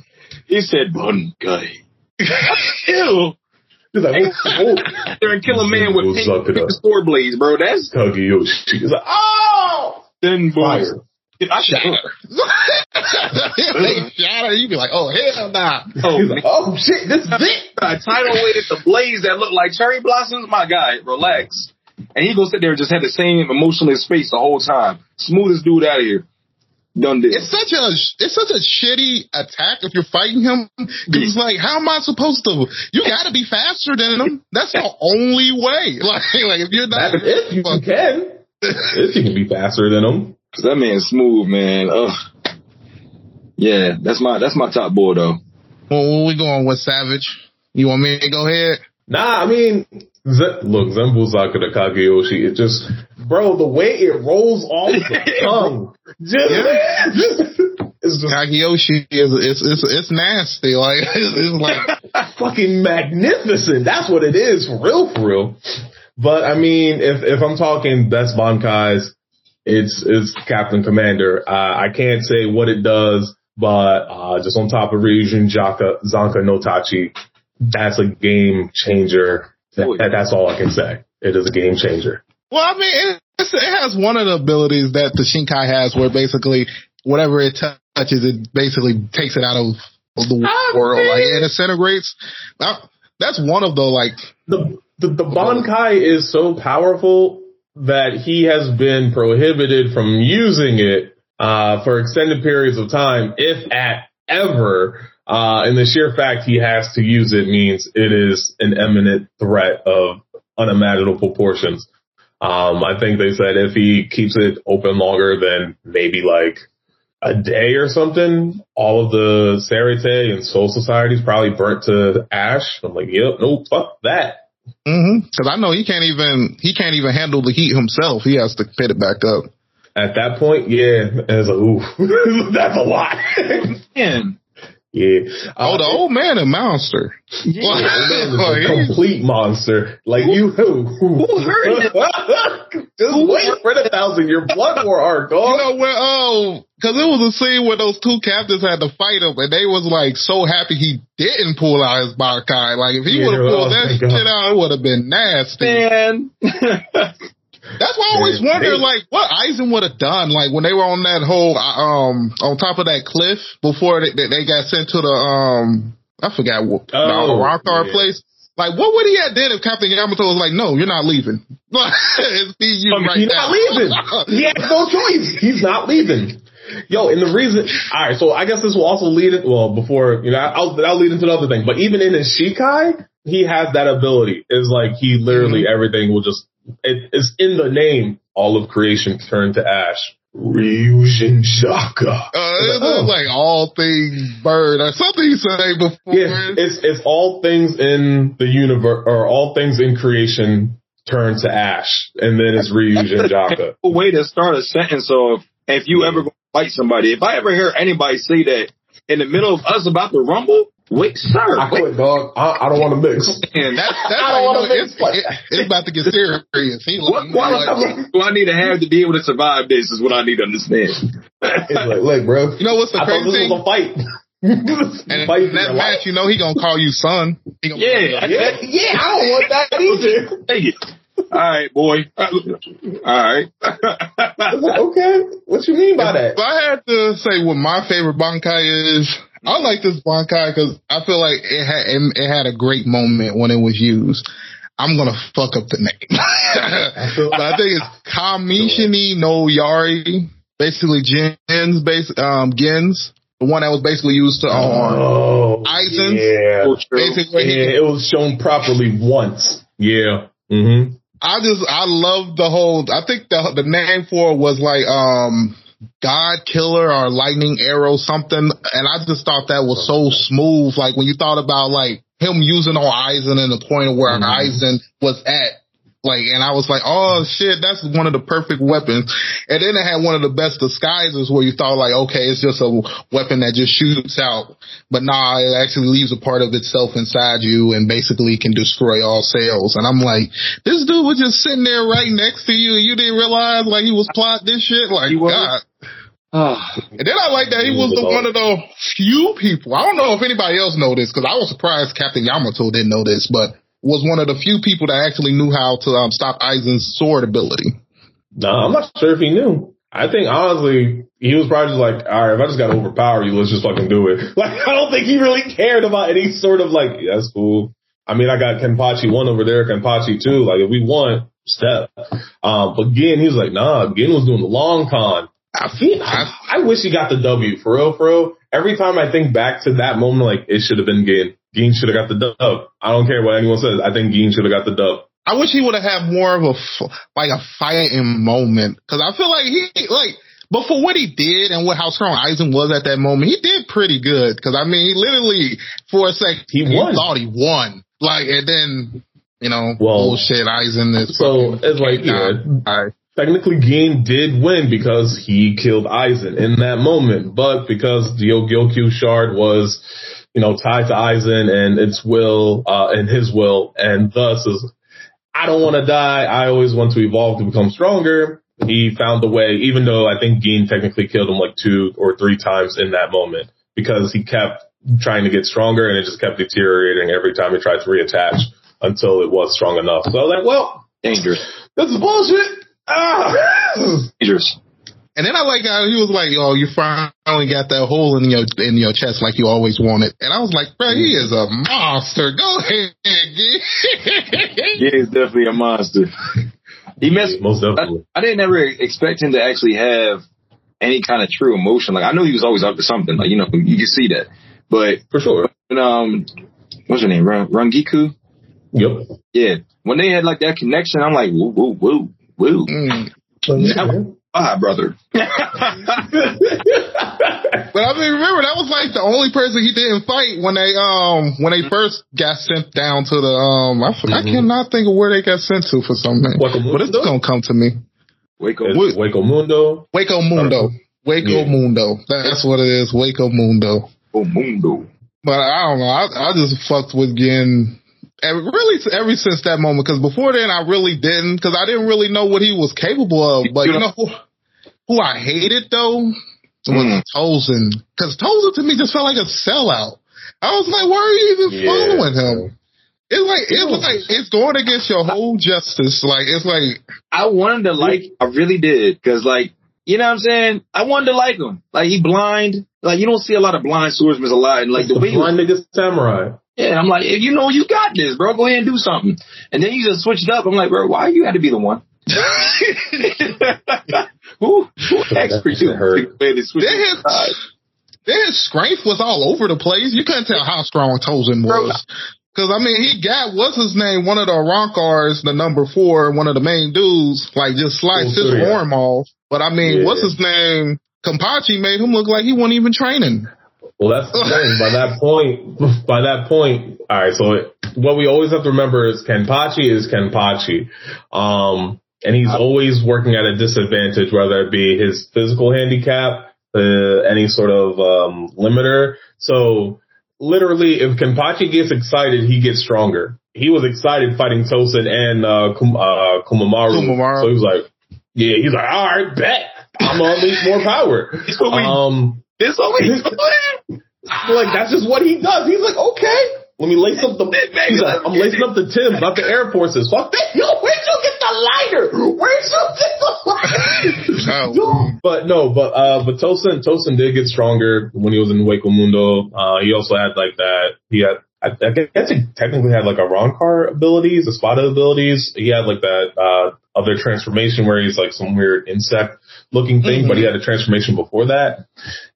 he said, bankai. Ew. He's like, oh, They're a man with it pink sword blades, bro. That's. He's like, oh, then fire. I should. They shot her, you be like, oh hell nah. Oh, like, oh shit, this is it. a tidal wave the blaze that look like cherry blossoms. My guy, relax. And he gonna sit there and just have the same emotionless face the whole time. Smoothest dude out of here. Done this. It's such a it's such a shitty attack if you're fighting him. 'Cause It's like, how am I supposed to? You got to be faster than him. That's the only way. Like, like if you're not, If you can, if you can be faster than him. Cause that man's smooth, man. Ugh. Yeah, that's my that's my top boy though. well, where we going with Savage? You want me to go ahead? Nah, I mean, Z- look, Zembuzaka to Kageyoshi, it just, bro, the way it rolls off the tongue, just, it's just Kageyoshi is it's it's it's nasty. Like it's, it's like fucking magnificent. That's what it is, for real, for real. But I mean, if if I'm talking best Bankais, it's it's Captain Commander. Uh, I can't say what it does, but uh, just on top of Ryujin Jakka, Zanka no Tachi, that's a game changer. That, that- that's all I can say. It is a game changer. Well, I mean, it, it's, it has one of the abilities that the Shikai has, where basically whatever it touches, it basically takes it out of, the world, like it disintegrates. Now, that's one of the like. the the, the Bankai is so powerful that he has been prohibited from using it uh, for extended periods of time, if at ever. Uh, and the sheer fact he has to use it means it is an imminent threat of unimaginable proportions. Um, I think they said if he keeps it open longer than maybe like a day or something, all of the Seireitei and Soul Societies probably burnt to ash. I'm like, yep, no, fuck that. Mm-hmm. Cause I know he can't even, he can't even handle the heat himself. He has to pit it back up. At that point, yeah, it's like, ooh, that's a lot. Man, yeah. Oh, the old man a monster. Yeah, Like, a complete monster. Like you, who? who heard it? Just wait for the thousand year blood war arc, You dog. know where? Oh, because it was a scene where those two captains had to fight him, and they was like so happy he didn't pull out his Bankai. Like if he Yeah, would have oh pulled oh, that shit out, it would have been nasty. man. That's why I always Yeah, wonder, they- like, what Aizen would have done, like when they were on that whole, uh, um, on top of that cliff before they, they they got sent to the, um, I forgot what, Oh, the Rockar yeah. place. Like, what would he have done if Captain Yamato was like, "No, you're not leaving. it's be you I mean, right he's now." not leaving. He has no choice. He's not leaving. Yo, and the reason, all right, so I guess this will also lead it. Well, before you know, I'll, I'll lead into another thing. But even in his Shikai, he has that ability. Is like he literally everything will just. It, it's in the name. All of creation turned to ash. Ryujin Jakka. Uh, it's Oh. like all things bird or something you say before. Yeah, it's it's all things in the universe or all things in creation turn to ash, and then it's Ryujin Jakka. a way to start a sentence of if you ever go fight somebody. If I ever hear anybody say that in the middle of us about to rumble, wait, sir, I quit, dog. I, I don't want to mix. man, That's, that's I don't wanna mix it's, like it- it's about to get serious. He what like, qualities do I need to have to be able to survive this? Is what I need to understand. It's like, look, bro. you know what's the I thought crazy this thing? was a fight. And Fight in that match, life. you know he gonna call you son. He gonna Yeah, yeah, yeah, I don't want that either. Take it. All right, boy. All right. I was like, okay, what you mean by If that? I had to say what my favorite Bankai is, I like this Bankai because I feel like it had it, it had a great moment when it was used. I'm gonna fuck up the name, but I think it's Kamishini no Yari, basically Gens, base um Gens, the one that was basically used to on Oh, Aizen? yeah. basically. Yeah, it was shown properly once. Yeah. Mm-hmm. I just I love the whole. I think the the name for it was like um God Killer or Lightning Arrow something, and I just thought that was so smooth. Like when you thought about like him using on Aizen and the point of where Mhm. Aizen was at Like, and I was like, oh shit, that's one of the perfect weapons. And then it had one of the best disguises where you thought like, okay, it's just a weapon that just shoots out. But nah, it actually leaves a part of itself inside you and basically can destroy all cells. And I'm like, this dude was just sitting there right next to you and you didn't realize like he was plotting this shit. Like, God. Ah. And then I like that he was the one of the few people. I don't know if anybody else know this because I was surprised Captain Yamato didn't know this, but was one of the few people that actually knew how to um, stop Aizen's sword ability. No, I'm not sure if he knew. I think honestly, he was probably just like, all right, if I just got to overpower you, let's just fucking do it. Like, I don't think he really cared about any sort of like, yeah, that's cool. I mean, I got Kenpachi one over there, Kenpachi two. Like, if we want, step. Um, but Gin, he was like, nah, Gin was doing the long con. I, feel, I, I wish he got the W for real, for real. Every time I think back to that moment, like, it should have been Gin. Gin should have got the dub. I don't care what anyone says. I think Gin should have got the dub. I wish he would have had more of a like a fighting moment because I feel like he like. But for what he did and what how strong Aizen was at that moment, he did pretty good. Because I mean, he literally for a second he, he thought he won. Like, and then you know, well, bullshit Aizen is so it's like yeah, technically Gin did win because he killed Aizen in that moment, but because the Gyokyu shard was you know, tied to Aizen and its will, uh, and his will, and thus is, I don't want to die. I always want to evolve to become stronger. He found a way, even though I think Gin technically killed him like two or three times in that moment because he kept trying to get stronger and it just kept deteriorating every time he tried to reattach until it was strong enough. So I was like, well, dangerous. This is bullshit. Ah. dangerous. And then I like how he was like, "Oh, you finally got that hole in your in your chest like you always wanted." And I was like, "Bro, he is a monster. Go ahead, Gee. yeah, he's definitely a monster. He messed. Most definitely. I, I didn't ever expect him to actually have any kind of true emotion. Like I know he was always up to something. Like you know, you can see that. But for sure, when, um, what's her name? Run, Rangiku. Yep. Yeah. When they had like that connection, I'm like, woo, woo, woo, woo. Mm. Ah, brother. but I mean, remember that was like the only person he didn't fight when they um when they first got sent down to the um I, mm-hmm. I cannot think of where they got sent to for something. But it's gonna come to me. Hueco, Hueco Mundo. Hueco Mundo. Hueco yeah. Mundo. That's what it is. Hueco Mundo. Oh Mundo. But I don't know. I, I just fucked with getting really ever since that moment because before then I really didn't because I didn't really know what he was capable of. But you know who, who I hated though was mm. Tozen because Tozen to me just felt like a sellout. I was like, why are you even yeah. following him? It's like it's like it's going against your whole justice. Like it's like I wanted to like I really did because like you know what I'm saying I wanted to like him. Like he blind. Like you don't see a lot of blind swordsmen a lot. And like the, the way blind nigga samurai. Yeah, I'm like, you know, you got this, bro. Go ahead and do something. And then you just switched up. I'm like, bro, why you had to be the one? who who asked for you? Then his, then his strength was all over the place. You couldn't tell how strong Tozen was. Cause I mean, he got what's his name, one of the Arrancars, the number four, one of the main dudes, like just sliced oh, his yeah. arm off. But I mean, yeah. what's his name? Kenpachi made him look like he wasn't even training. Well, that's the thing. by that point, by that point, all right. So it, what we always have to remember is Kenpachi is Kenpachi, um, and he's always working at a disadvantage, whether it be his physical handicap, uh, any sort of um, limiter. So literally, if Kenpachi gets excited, he gets stronger. He was excited fighting Tosen and uh, Kum- uh, Komamura. Komamura. So he was like, yeah, he's like, all right, bet. I'm gonna unleash more power. Um, this what we doing? like that's just what he does. He's like, okay, let me lace up the. He's like, I'm lacing up the Tims, not the Air Forces. Fuck that. Yo, where'd you get the lighter? Where'd you get the lighter? oh. but no, but uh, but Tosen Tosen did get stronger when he was in Hueco Mundo. Uh, he also had like that. He had. I, I guess he technically had like Arrancar abilities, Espada abilities. He had like that uh, other transformation where he's like some weird insect looking thing, mm-hmm. but he had a transformation before that.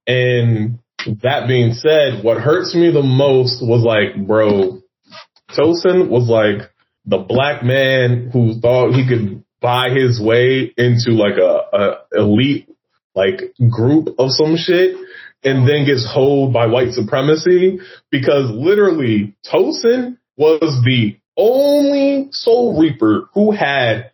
And that being said, what hurts me the most was like, bro, Tosen was like the black man who thought he could buy his way into like a, a elite like group of some shit and then gets holed by white supremacy because literally Tosen was the only Soul Reaper who had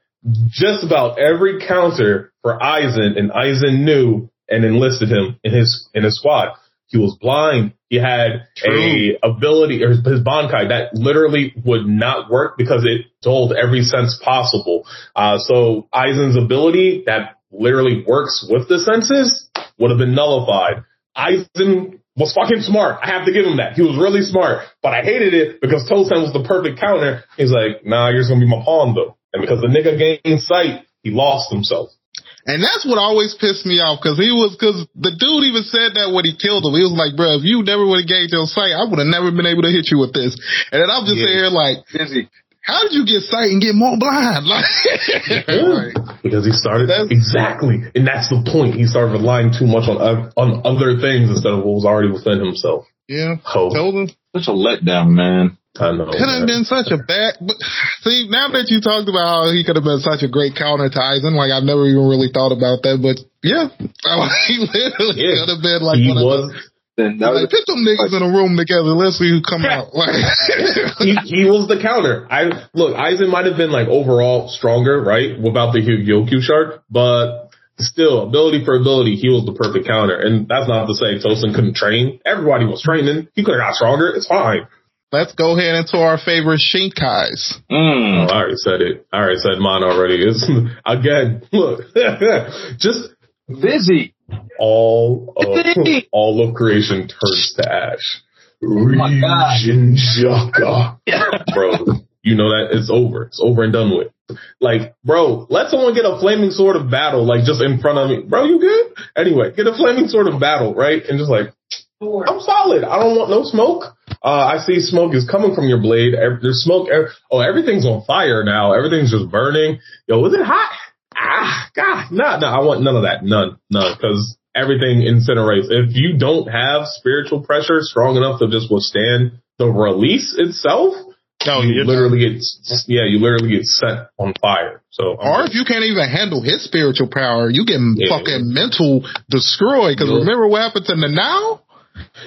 just about every counter for Aizen, and Aizen knew and enlisted him in his in his squad. He was blind. He had True. a ability or his, Bankai that literally would not work because it dulled every sense possible. Uh, so Aizen's ability that literally works with the senses would have been nullified. Aizen was fucking smart. I have to give him that. He was really smart, but I hated it because Tosen was the perfect counter. He's like, nah, you're just gonna be my pawn though. And because the nigga gained sight, he lost himself. And that's what always pissed me off because he was, because the dude even said that when he killed him. He was like, bro, if you never would have gained your sight, I would have never been able to hit you with this. And then I'm just yeah. sitting here like, how did you get sight and get more blind? Like, because he started that's, exactly, and that's the point. He started relying too much on on other things instead of what was already within himself. Yeah, Hope. told him such a letdown, man. I know. Could have been such a bad. But see, now that you talked about how he could have been such a great counter to Aizen, like I've never even really thought about that. But yeah, he literally yeah. could have been like he was. Then that like, put them niggas like, in a room together. Let's see who come out. Like he, he, was the counter. I look, Aizen might have been like overall stronger, right, without the Yoku shark, but still ability for ability, he was the perfect counter. And that's not to say Tosen couldn't train. Everybody was training. He could have got stronger. It's fine let's go ahead into our favorite Shikais. Mm. Oh, I already said it. I already said mine already. It's, again, look, just busy. All of, all of creation turns to ash. Oh my God. bro, you know that it's over. It's over and done with. Like, bro, let someone get a flaming sword of battle, like just in front of me. Bro, you good? Anyway, get a flaming sword of battle, right? And just like, I'm solid. I don't want no smoke. Uh, I see smoke is coming from your blade. There's smoke. Oh, everything's on fire now. Everything's just burning. Yo, is it hot? Ah, God, no, no, I want none of that. None, none, because everything incinerates. If you don't have spiritual pressure strong enough to just withstand the release itself, no, you literally get, yeah, you literally get set on fire. So, or if you can't even handle his spiritual power, you get yeah, fucking yeah. mental destroyed. Because yeah. remember what happened to the now?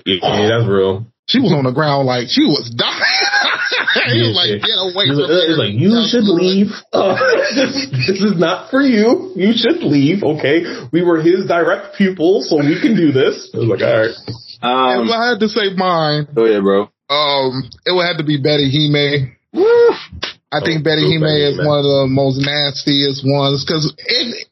Yeah, that's real. She was on the ground like she was dying. he was like, get away from me. like, you should leave. Uh, this, this is not for you. You should leave. Okay. We were his direct pupils, so we can do this. I was like, all right. Um, if I had to say mine. Oh yeah, bro. Um, it would have to be Benihime. I think oh, Benihime is one of the most nastiest ones because it,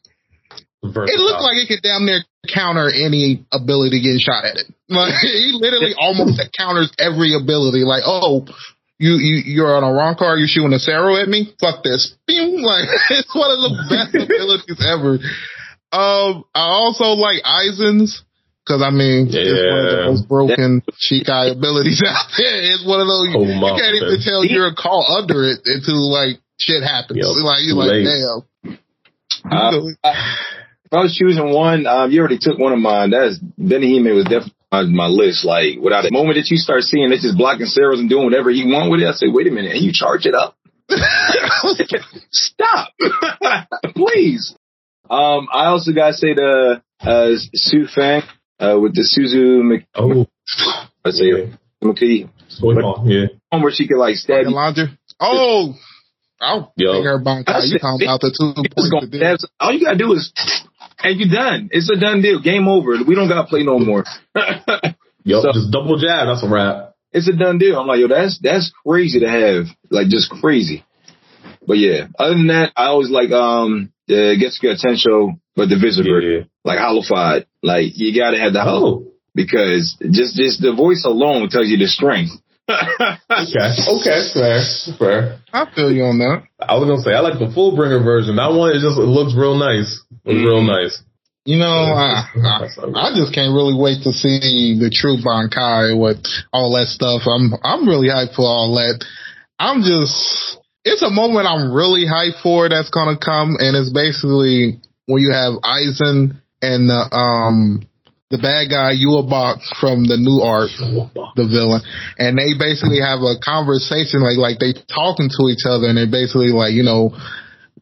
it looked like it could damn near counter any ability getting shot at it. Like he literally almost counters every ability. Like, oh, you you you're an Arrancar, you're shooting a Cero at me. Fuck this. Like it's one of the best abilities ever. Um, I also like Aizen's because I mean yeah. it's one of the most broken Shikai abilities out there. It's one of those you, you can't even tell you're a call under it until like shit happens. Yep. Like you're like, damn. If I was choosing one, um, you already took one of mine. That's Benihime was definitely on my list. Like without the moment that you start seeing it just blocking Ceros and doing whatever he want with it, I say, wait a minute, and you charge it up. Stop, please. Um, I also got to say the uh, Su Feng uh, with the Suzu Mc. Oh, I say yeah. McKee. yeah. One where she could like stab. Like oh. I'll Yo. take her. You talking about the two points. All you gotta do is and you done. It's a done deal. Game over. We don't gotta play no more. Yo, so, just double jab. That's a wrap. It's a done deal. I'm like, yo, that's that's crazy to have. Like, just crazy. But yeah, other than that, I always like um the Getsuga Tensho, but the visitor, yeah. like holified. Like you gotta have the oh. because just just the voice alone tells you the strength. okay, okay, fair, fair. I feel you on that. I was gonna say I like the full bringer version. That one it just it looks real nice. It mm. real nice. You know, I, I, I just can't really wait to see the true Bankai with all that stuff. I'm I'm really hyped for all that. I'm just it's a moment I'm really hyped for that's gonna come, and it's basically when you have Aizen and the um the bad guy Yhwach from the new art, the villain, and they basically have a conversation like like they talking to each other, and they basically like you know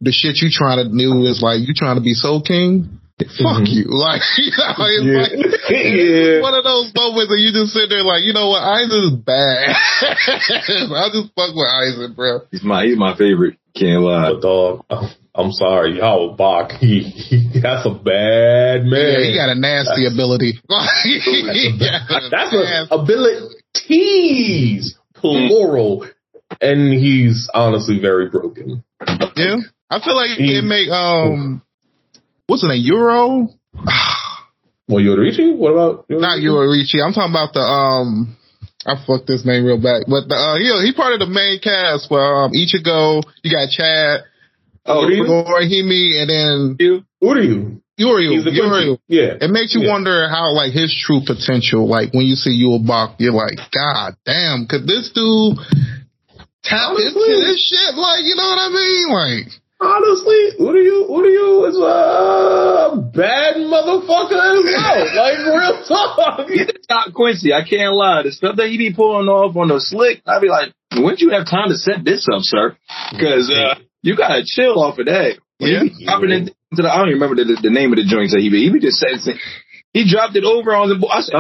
the shit you trying to do is like you trying to be Soul King. fuck mm-hmm. you. Like, you know, it's yeah. like, yeah. one of those moments that you just sit there like, you know what, Aizen is bad. I just fuck with Isaac, bro. He's my, he's my favorite. Can't lie. But dog, I'm sorry, Yhwach, he, he, that's a bad man. Yeah, he got a nasty ability. that's, that's a abilities, plural. And he's honestly very broken. Yeah. I feel like he, it make, um, what's the name? Euro? well, Yoruichi? What about Yoruichi? Not Yoruichi. I'm talking about the um. I fucked this name real back, but the, uh, he he part of the main cast for um, Ichigo. You got Chad, oh, Orihime, and then you, Uryu. Uryu, Uryu. Yeah. It makes you yeah. wonder how like his true potential. Like when you see Yul you're like, God damn, could this dude tap into this shit? Like, you know what I mean? Like. Honestly, who do you, who do you is a bad motherfucker as well. like real talk. He's top Quincy. I can't lie. The stuff that he be pulling off on the slick, I'd be like, when'd you have time to set this up, sir? Because uh, you gotta chill off of that. When yeah. Dropping into the, I don't even remember the, the name of the joints that he be. He be just saying, he dropped it over on the. Boy I said,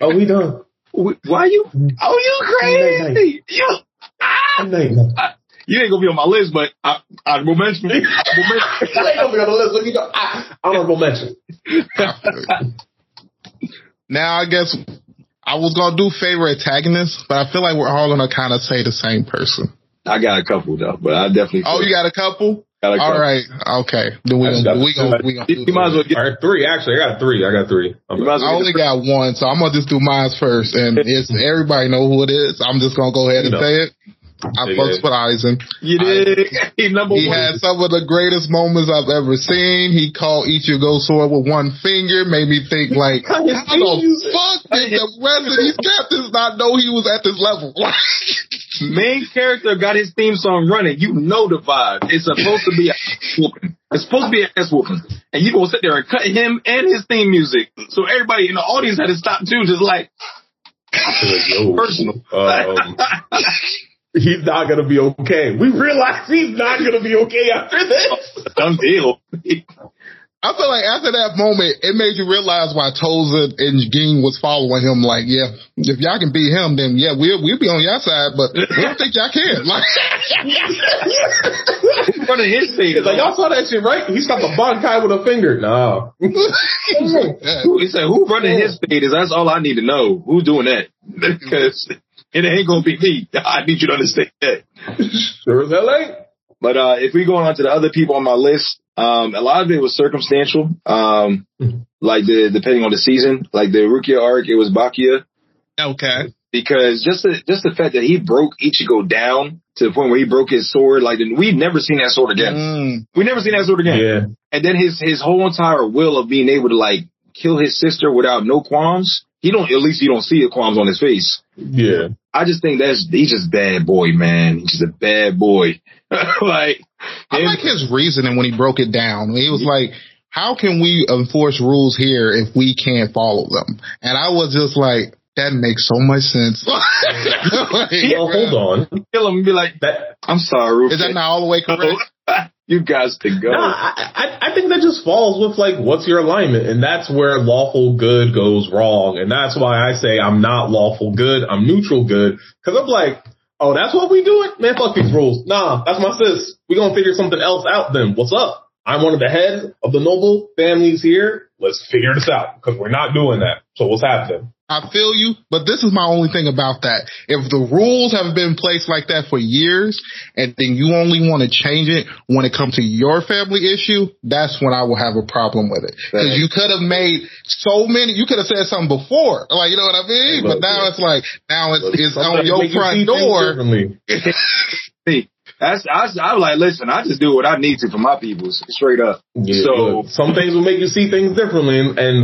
oh, we done. Why are you? Oh, you crazy? You. Ah, you ain't gonna be on my list, but I, honorable mention. you ain't gonna be on the list. Look, you go, I, honorable mention. now, I guess I was gonna do favorite antagonist, but I feel like we're all gonna kind of say the same person. I got a couple though, but I definitely. Oh, you got a couple? Got a couple. All right, okay. Then we gonna, we gonna we gonna. You, you might as well get all right, three. Actually, I got three. I got three. I only got one, so I'm gonna just do mine first, and it's everybody know who it is. I'm just gonna go ahead and you know. say it. I fucks with Aizen. You did. he number he one. had some of the greatest moments I've ever seen. He called Ichigo sword with one finger. Made me think like, how the fuck did the rest of these captains not know he was at this level? Main character got his theme song running. You know the vibe. It's supposed to be a whooping. It's supposed to be an ass whooping. And you gonna sit there and cut him and his theme music. So everybody in the audience had to stop too, just like, personal. Um, he's not gonna be okay. We realize he's not gonna be okay after this. Done deal. I feel like after that moment, it made you realize why Toza and Gin was following him. Like, yeah, if y'all can beat him, then yeah, we'll we'll be on your side, but we don't think y'all can. Like, front of his feet, like y'all saw that shit, right? He's got the Bankai with a finger. No, he said, "Who running his feet? Is that's all I need to know. Who's doing that? Because it ain't gonna be me. I need you to understand that. Sure as hell ain't. But uh, if we go on to the other people on my list, um, a lot of it was circumstantial. Um, like the depending on the season, like the Rukia arc, it was Byakuya. Okay. Because just the just the fact that he broke Ichigo down to the point where he broke his sword, like we've never seen that sword again. Mm. We never seen that sword again. Yeah. And then his his whole entire will of being able to like kill his sister without no qualms. He don't at least you don't see the qualms on his face. Yeah. I just think that's he's just bad boy, man. He's just a bad boy. like I like his reasoning when he broke it down. He was like, "How can we enforce rules here if we can't follow them?" And I was just like, "That makes so much sense." like, well, hold on. Kill him and be like, that, "I'm sorry, Rufus. Is that not all the way correct?" you guys can go. Nah, I, I, I think that just falls with like, what's your alignment? And that's where lawful good goes wrong. And that's why I say I'm not lawful good. I'm neutral good. Cause I'm like, oh, that's what we doing? Man, fuck these rules. Nah, that's my sis. We gonna figure something else out then. What's up? I'm one of the heads of the noble families here. Let's figure this out because we're not doing that. So what's happening? I feel you, but this is my only thing about that. If the rules have been placed like that for years and then you only want to change it when it comes to your family issue, that's when I will have a problem with it. Cause you could have made so many, you could have said something before, like, you know what I mean? But now it's like, now it's, it's on your front door. That's I, I was like, listen, I just do what I need to for my people, straight up. Yeah, so look, some things will make you see things differently. And, and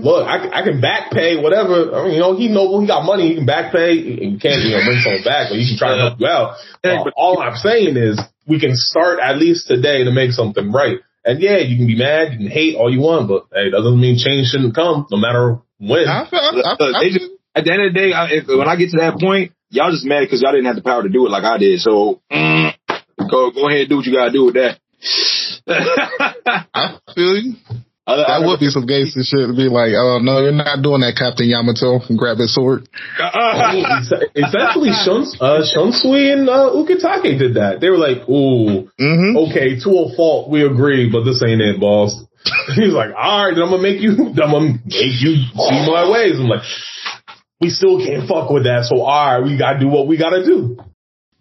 look, I, I can back pay whatever. I mean, you know, he noble, he got money, he can back pay. You can't you know bring someone back, but you can try to help you out. but all I'm saying is we can start at least today to make something right. And yeah, you can be mad, you can hate all you want, but hey, doesn't mean change shouldn't come, no matter when. I, I, I, just, at the end of the day, if, when I get to that point, y'all just mad because y'all didn't have the power to do it like I did. So mm, go go ahead and do what you gotta do with that. I feel you. That would be some gangster shit to be like, oh no, you're not doing that, Captain Yamato, grab his sword. Essentially, Shun, uh, Shunsui and uh, Ukitake did that. They were like, ooh, Mm-hmm. okay, to a fault, we agree, but this ain't it, boss. He's like, all right, then I'm gonna make you, I'm gonna make you see my ways. I'm like, we still can't fuck with that, so all right, we gotta do what we gotta do.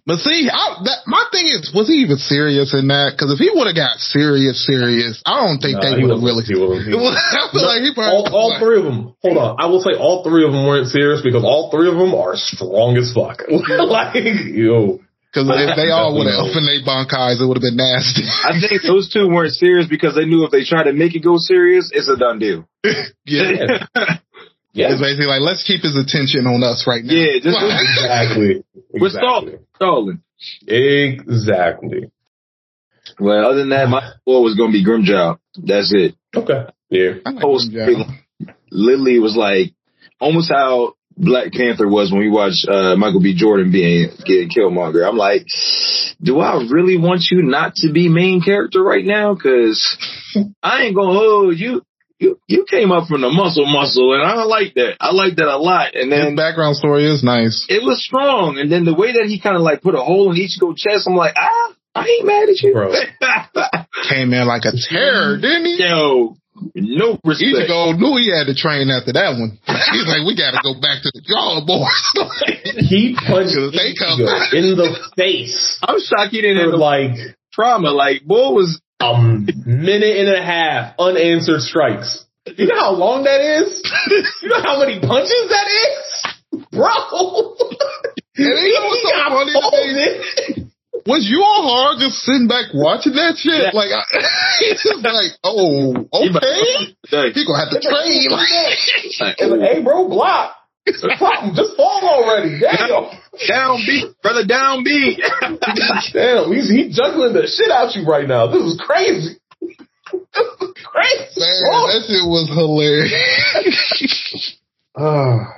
But see, I, that, my thing is, was he even serious in that? Because if he would have got serious, serious, I don't think Nah, they he would have wasn't- really. he wasn't- he wasn't. I feel like he probably all, all three of them. Hold on, I will say all three of them weren't serious because all three of them are strong as fuck. like, yo, Because if they all would have Definitely. opened their bankais, it would have been nasty. I think those two weren't serious because they knew if they tried to make it go serious, it's a done deal. yeah. Yeah, It's basically like, let's keep his attention on us right now. Yeah, just- exactly. We're exactly. stalling. Exactly. Well, other than that, my boy was going to be Grimmjow. That's it. Okay. Yeah. Like Whole him, yeah. story literally was like almost how Black Panther was when we watched uh, Michael B. Jordan being getting Killmonger. I'm like, do I really want you not to be main character right now? Because I ain't gonna hold you. You you came up from the muscle muscle, and I like that. I like that a lot. And His then background story is nice. it was strong. And then the way that he kind of like put a hole in Ichigo chest, I'm like, ah, I ain't mad at you, Bro. Came in like a terror, didn't he? Yo, no respect. Ichigo knew he had to train after that one. He's like, we got to go back to the drawing board. He punched They come Ichigo back. in the face I'm shocked he didn't for have like trauma. Like, boy was a minute and a half unanswered strikes. You know how long that is? You know how many punches that is? Bro! And you know what's so got funny to me? Was you all hard just sitting back watching that shit? Yeah. Like, I, it's just like, oh, okay. He gonna have to train. like, hey bro, block. Something, just fall already. Damn. down beat, brother, down beat. Damn, he's he juggling the shit out you right now. This is crazy. crazy. Man, that shit was hilarious. Ah.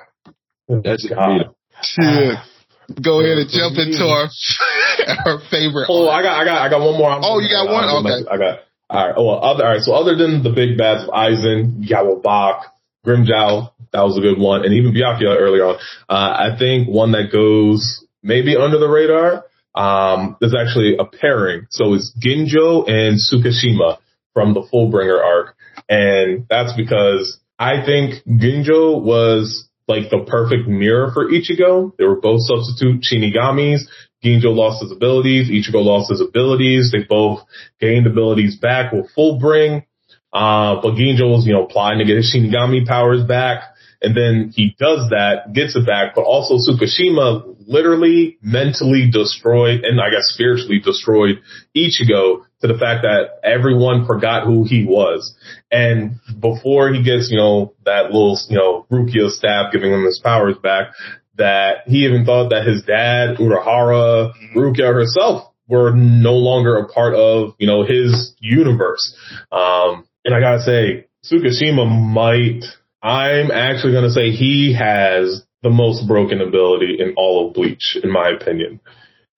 That's it. God. shit. Go ahead and jump into our our favorite. Oh, I got, I got, I got one more. I'm Oh, you got one? I'm- Okay. I got. All right. Oh, well, other. All right. So other than the big bads of Aizen, Yhwach, Grimmjow, that was a good one, and even Byakuya earlier on. Uh, I think one that goes maybe under the radar. Um, actually a pairing. So it's Ginjo and Tsukishima from the Fullbringer arc, and that's because I think Ginjo was like the perfect mirror for Ichigo. They were both substitute Shinigamis. Ginjo lost his abilities. Ichigo lost his abilities. They both gained abilities back with Fullbring. Uh, but Ginjo was, you know, plotting to get his Shinigami powers back. And then he does that, gets it back, but also Tsukishima literally mentally destroyed and I guess spiritually destroyed Ichigo to the fact that everyone forgot who he was. And before he gets, you know, that little, you know, Rukia staff giving him his powers back, that he even thought that his dad, Urahara, Rukia herself were no longer a part of, you know, his universe. Um, and I gotta say, Tsukishima might, I'm actually gonna say he has the most broken ability in all of Bleach, in my opinion.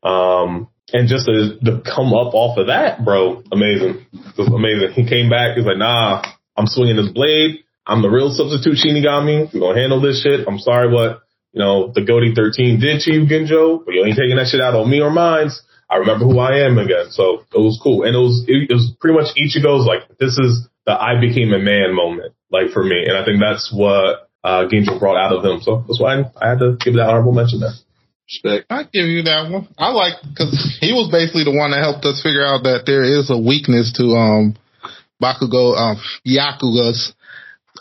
Um, and just to, to come up off of that, bro, amazing. Just amazing. He came back, he's like, nah, I'm swinging this blade. I'm the real substitute Shinigami. We're gonna handle this shit. I'm sorry what, you know, the Gotei 13 did to you, Ginjo, but you ain't taking that shit out on me or mines. I remember who I am again. So it was cool. And it was, it, was pretty much Ichigo's like, this is the I became a man moment, like for me. And I think that's what, uh, Ginjo brought out of him. So that's why I, I had to give that honorable mention there. Respect. I give you that one. I like because he was basically the one that helped us figure out that there is a weakness to um Bakugo um Yakuga's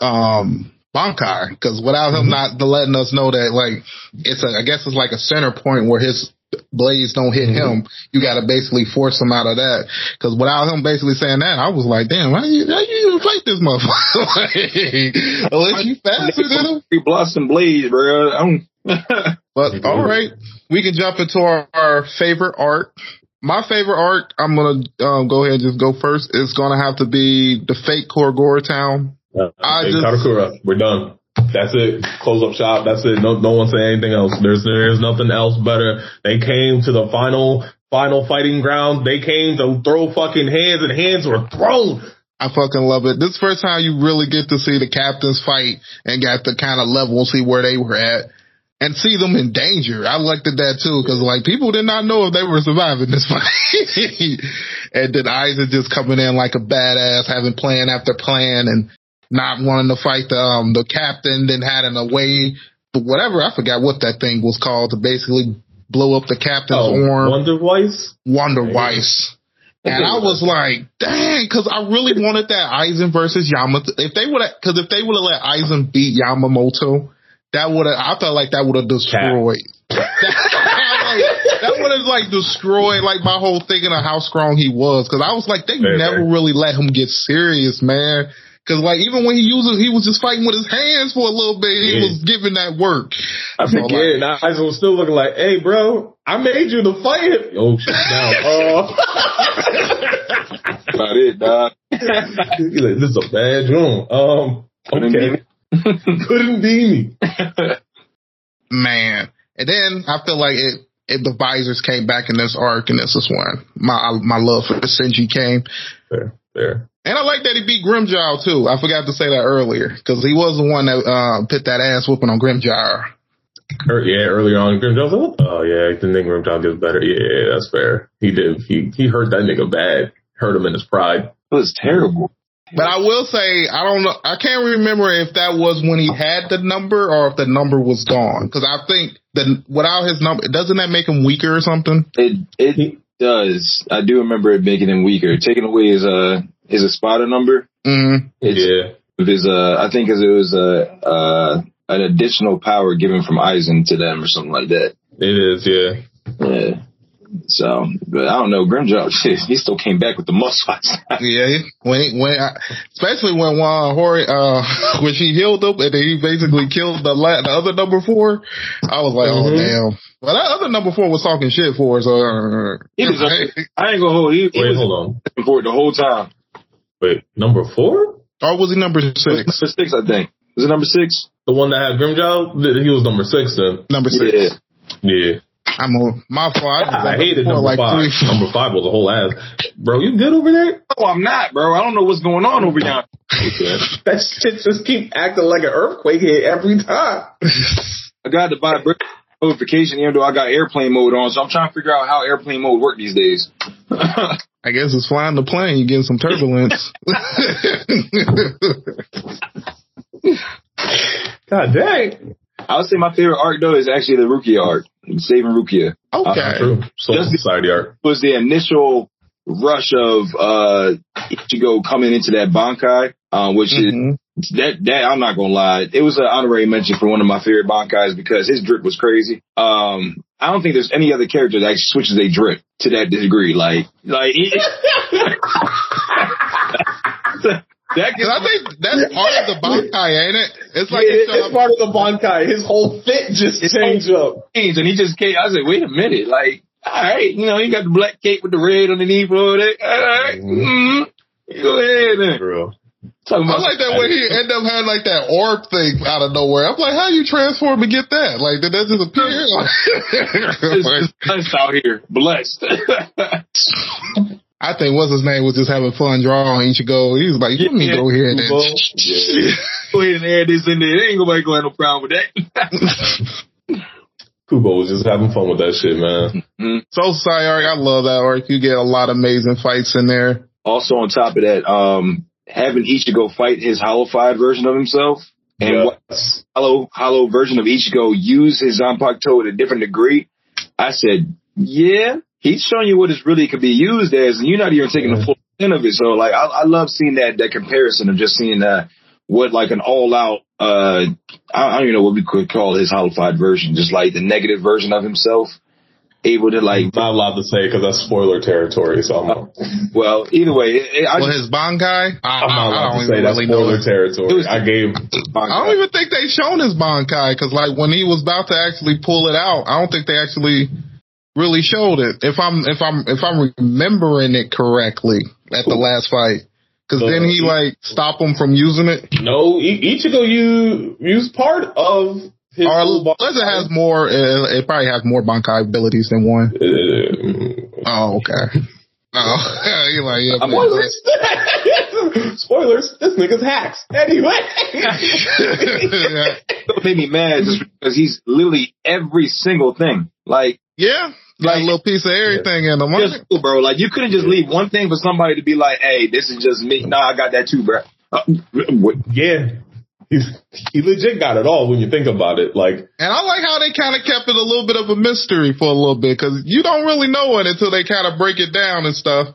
um Bankai because without him not letting us know that like it's a I guess it's like a center point where his blades don't hit him. You got to basically force him out of that because without him basically saying that, I was like, damn, how you how you even fight this motherfucker? Unless you faster than him. Free Blossom Blade, bro. I don't. But all right, we can jump into our, our favorite art. My favorite art, I'm gonna um, go ahead and just go first. It's gonna have to be the fake Karakura Town. I Hey, just- Karakura, we're done. That's it. Close up shop. That's it. No, no one say anything else. There's, there's nothing else better. They came to the final final fighting ground. They came to throw fucking hands and hands were thrown. I fucking love it. This first time you really get to see the captains fight and got the kind of level, see where they were at and see them in danger. I liked it that too, cause like people did not know if they were surviving this fight. and then Isaac just coming in like a badass, having plan after plan and not wanting to fight the, um, the captain, then having a way, whatever, I forgot what that thing was called to basically blow up the captain's Oh, arm. Wonder Weiss? Wonder Weiss. And I was like, dang, cause I really wanted that Aizen versus Yamamoto. If they would have, cause if they would have let Aizen beat Yamamoto, that would have, I felt like that would have destroyed. like, that would have like destroyed like my whole thinking of how strong he was. Cause I was like, they Fair, never really let him get serious, man. Cause like even when he uses, he was just fighting with his hands for a little bit. He Yeah. was giving that work. I So, think yeah, and Aizen was still looking like, hey, bro, I made you to fight him. Oh, shit, now. Uh, About it, dog. like, this is a bad joint. Um, Couldn't okay. Couldn't be me. man. And then I feel like it, it the visors came back in this arc, and this is when my my love for the Senji came. Fair, fair. And I like that he beat Grimmjow too. I forgot to say that earlier because he was the one that uh, put that ass whooping on Grimjow. Er, yeah, earlier on, Grimmjow like, oh yeah, the nigga Grimmjow gets better. Yeah, that's fair. He did. He he hurt that nigga bad. Hurt him in his pride. It was terrible. But I will say I don't know. I can't remember if that was when he had the number or if the number was gone. Because I think that without his number, doesn't that make him weaker or something? It it does. I do remember it making him weaker. Taking away his uh his Espada number. Mm-hmm. It's Yeah, his uh I think 'cause it was a uh an additional power given from Aizen to them or something like that. it is. Yeah. Yeah. So, but I don't know. Grimmjow, shit, he still came back with the muscle. Yeah, when he, when I, especially when uh, Hori uh when she healed him and then he basically killed the la- the other number four, I was like, oh Mhm. damn. Well, that other number four was talking shit for us. Uh, He was, I ain't gonna hold. He, he Wait, was hold on. for it the whole time. Wait, number four? or was he number six? Number six, I think. Was it number six? The one that had Grimmjow? Th- He was number six then. Number six. Yeah. Yeah. I'm a, my fault. I, just I got hated number like five. three. Number five was a whole ass. Bro, you good over there? No, I'm not, bro. I don't know what's going on over here. That shit just keep acting like an earthquake hit every time. I got the vibration notification, even though I got airplane mode on, so I'm trying to figure out how airplane mode work these days. I guess it's flying the plane. You getting some turbulence. God dang. I would say my favorite arc though is actually the Rukia arc, saving Rukia. okay. True. Soul Just the- Society arc was the initial rush of uh Ichigo coming into that Bankai, uh, which Mhm. is that that I'm not gonna lie, it was an honorary mention for one of my favorite Bankais because his drip was crazy. Um, I don't think there's any other character that actually switches a drip to that degree. Like, like it, that Cause I think that's part of the Bankai, ain't it? It's like yeah, it's, it's part of the Bankai. His whole fit just changed up. changed, and he just came. I said, wait a minute, like, all right, you know, you got the black cape with the red underneath over there. All right, Mhm. mm-hmm. go ahead then. Bro. Talking I about like that way he end up having like that orb thing out of nowhere. I'm like, how you transform and get that? Like, did that just appear? It's blessed out here, blessed. I think what's his name was just having fun drawing Ichigo. He was like, let need to go here and then. Kubo. Yeah. go ahead and add this in there. There ain't nobody gonna have no problem with that. Kubo was just having fun with that shit, man. Soul Society arc, I love that arc. You get a lot of amazing fights in there. also, on top of that, um, having Ichigo fight his hollowified version of himself, and what Yes. hollow hollow version of Ichigo use his Zanpakuto to a different degree, I said, yeah, he's showing you what it really could be used as, and you're not even taking the full extent of it. So, like, I, I love seeing that that comparison of just seeing uh, what like an all out. Uh, I, I don't even know what we could call his hollowified version, just like the negative version of himself, able to like. Not allowed to say because that's spoiler territory. So I'm, oh. Well, either way, it, it, I Well, just his Bankai, I, I'm not I, I allowed don't to say that's really know. spoiler it. territory. Was- I gave. I don't even think they shown his Bankai because, like, when he was about to actually pull it out, I don't think they actually really showed it. If I'm if I'm if I'm remembering it correctly at the last fight, because then he like stop him from using it. No, I- Ichigo you used part of his Or full unless it has more, uh, it probably has more Bankai abilities than one. Uh, Oh, okay. Oh, you're like, yeah, Spoilers. Spoilers. This nigga's hacks. Anyway. yeah. It made me mad just because he's literally every single thing. Like, yeah. like a little piece of everything in them. just cool, bro. Like, you couldn't just leave one thing for somebody to be like, hey, this is just me. Nah, I got that too, bro. Uh, yeah. He's, he legit got it all when you think about it. Like, And I like how they kind of kept it a little bit of a mystery for a little bit because you don't really know it until they kind of break it down and stuff.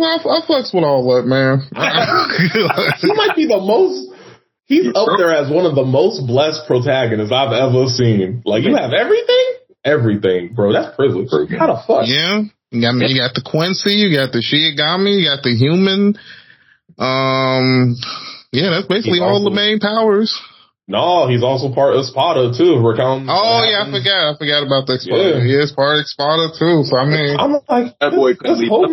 Well, I, I fucks with all that, man. he might be the most. He's up there as one of the most blessed protagonists I've ever seen. Like you have everything, everything, bro. That's privilege. How the fuck? yeah. You got, you got the Quincy, you got the Shinigami, you got the human. Um, yeah, that's basically He's all the main powers. No, he's also part of Espada too. We're counting. Oh what yeah, I forgot. I forgot about the Espada. Yeah. He is part of Espada too. So I mean, I'm like That boy this, couldn't leave. whole.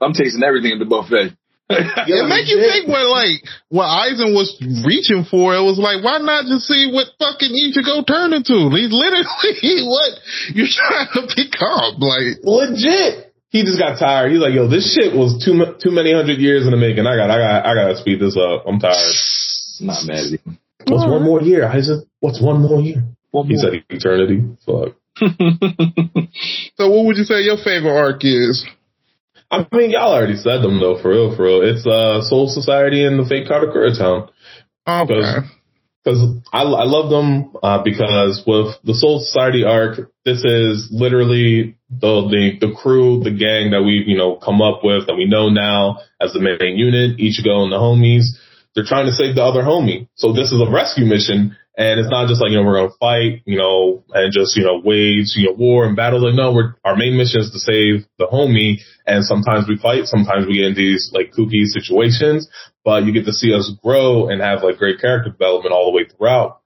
I'm tasting everything at the buffet. it make you think what like what Aizen was reaching for. It was like, why not just see what fucking Ichigo turned into? He's literally what you're trying to become. Like, legit. He just got tired. He's like, yo, this shit was too mu- too many hundred years in the making. I got I got I got to speed this up. I'm tired. Not mad at him. What's one more year? I said, what's one more year? He said eternity. Fuck. so what would you say your favorite arc is? I mean, y'all already said them though, for real, for real. It's uh, Soul Society and the Fake Karakura Town. Okay. Because I, I love them uh, because with the Soul Society arc, this is literally the, the the crew, the gang that we you know come up with that we know now as the main unit. Ichigo and the homies, they're trying to save the other homie. So this is a rescue mission, and it's not just like you know we're gonna fight, you know, and just you know wage you know war and battle. Like no, we're our main mission is to save the homie, and sometimes we fight, sometimes we get in these like kooky situations but you get to see us grow and have like great character development all the way throughout.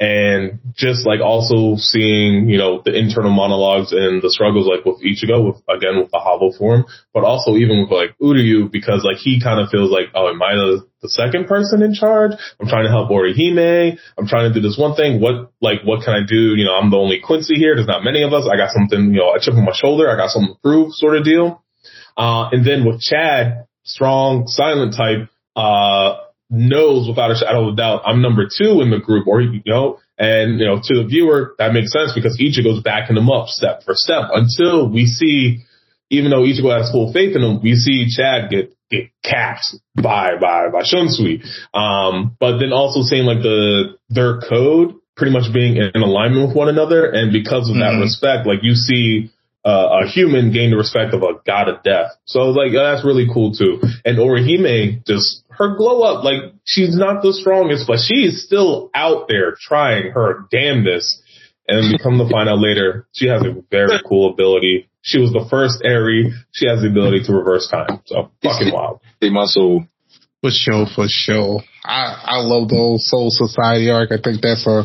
And just like also seeing, you know, the internal monologues and the struggles like with Ichigo, with, again, with the Havo form, but also even with like Uryu, because like he kind of feels like, oh, am I the, the second person in charge? I'm trying to help Orihime. I'm trying to do this one thing. What, like, what can I do? You know, I'm the only Quincy here. There's not many of us. I got something, you know, a chip on my shoulder. I got something to prove sort of deal. Uh, and then with Chad, strong, silent type, uh, knows without a shadow of a doubt I'm number two in the group, or you know, and you know, to the viewer that makes sense because Ichigo's backing him up step for step until we see, even though Ichigo has full faith in him, we see Chad get get capped by by by Shunsui. Um, but then also seeing like the their code pretty much being in alignment with one another, and because of that Mhm. respect, like you see uh, a human gain the respect of a god of death. So like that's really cool too. And Orihime just her glow up, like she's not the strongest, but she is still out there trying her damnedest. And we come to find out later, she has a very cool ability. She was the first Eri. She has the ability to reverse time. So fucking wild. Take my soul. For sure, for sure. I I love the old Soul Society arc. I think that's a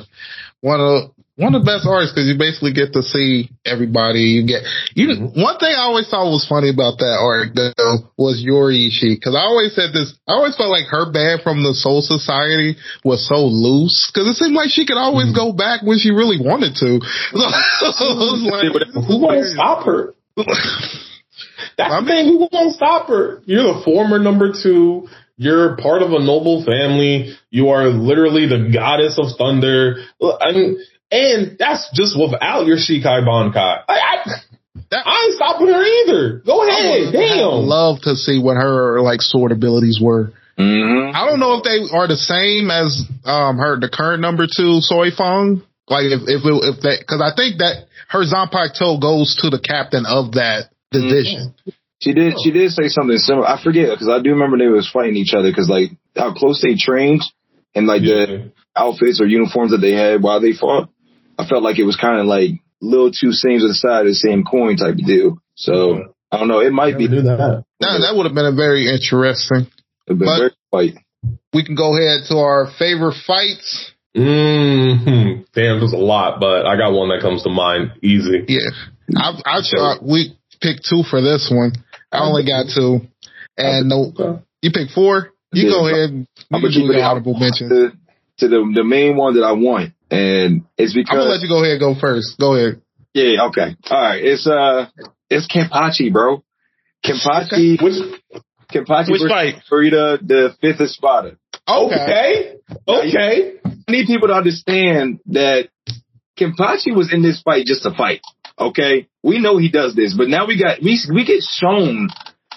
one of one of the best arcs because you basically get to see everybody. You get you. One thing I always thought was funny about that arc though was Yoruichi because I always said this. I always felt like her band from the Soul Society was so loose because it seemed like she could always mm-hmm. go back when she really wanted to. So, like, Who won't stop her? That's the thing. Who won't stop her? You're the former number two. You're part of a noble family. You are literally the goddess of thunder. I mean, and that's just without your Shikai Bankai. I, I, I ain't stopping her either. Go ahead. I'd Damn. love to see what her like sword abilities were. Mm-hmm. I don't know if they are the same as um her the current number two Soifon. Like if if it, if that because I think that her Zanpakuto toe goes to the captain of that division. She did. She did say something similar. I forget because I do remember they was fighting each other because like how close they trained and like the outfits or uniforms that they had while they fought. I felt like it was kind of like little two seams of the side of the same coin type of deal. So I don't know. It might be do that. That that would have been a very interesting. a but- very fight. We can go ahead to our favorite fights. hmm Damn, there's a lot, but I got one that comes to mind easy. Yeah, I I uh, we picked two for this one. I only got two, and no, you picked four. You Yeah. go ahead. I'm gonna do keep the it honorable mention. to, to the the main one that I want, and it's because I'm gonna let you go ahead. and Go first. Go ahead. yeah, okay, all right. It's uh It's Kenpachi, bro. Kenpachi. Which Kenpachi Which fight? Frida, the fifth Espada. Okay. okay, okay. I need people to understand that Kenpachi was in this fight just to fight. Okay, we know he does this, but now we got we we get shown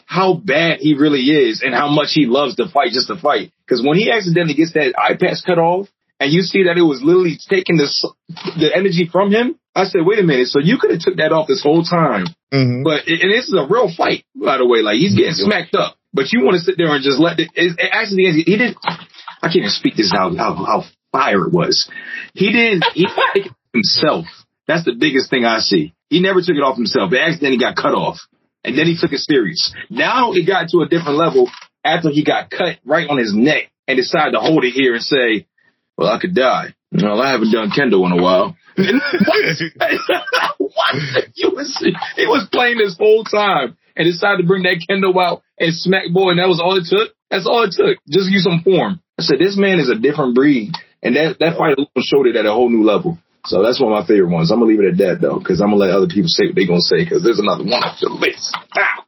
how bad he really is and how much he loves to fight just to fight. Because when he accidentally gets that eye patch cut off, and you see that it was literally taking the the energy from him, I said, wait a minute, so you could have took that off this whole time. Mhm. But and this is a real fight, by the way. Like he's getting smacked up, but you want to sit there and just let it. it it actually, he didn't. I can't even speak this how how how fire it was. He didn't. He didn't it himself. That's the biggest thing I see. He never took it off himself. It accidentally got cut off, and then he took it serious. Now it got to a different level after he got cut right on his neck and decided to hold it here and say, "Well, I could die." Well, I haven't done kendo in a while. what? He was he was playing this whole time and decided to bring that kendo out and smack boy, and that was all it took. That's all it took. Just use some form. I said this man is a different breed, and that that fight alone showed it at a whole new level. So that's one of my favorite ones. I'm gonna leave it at that though, because I'm gonna let other people say what they're gonna say, because there's another one off the list. Ow.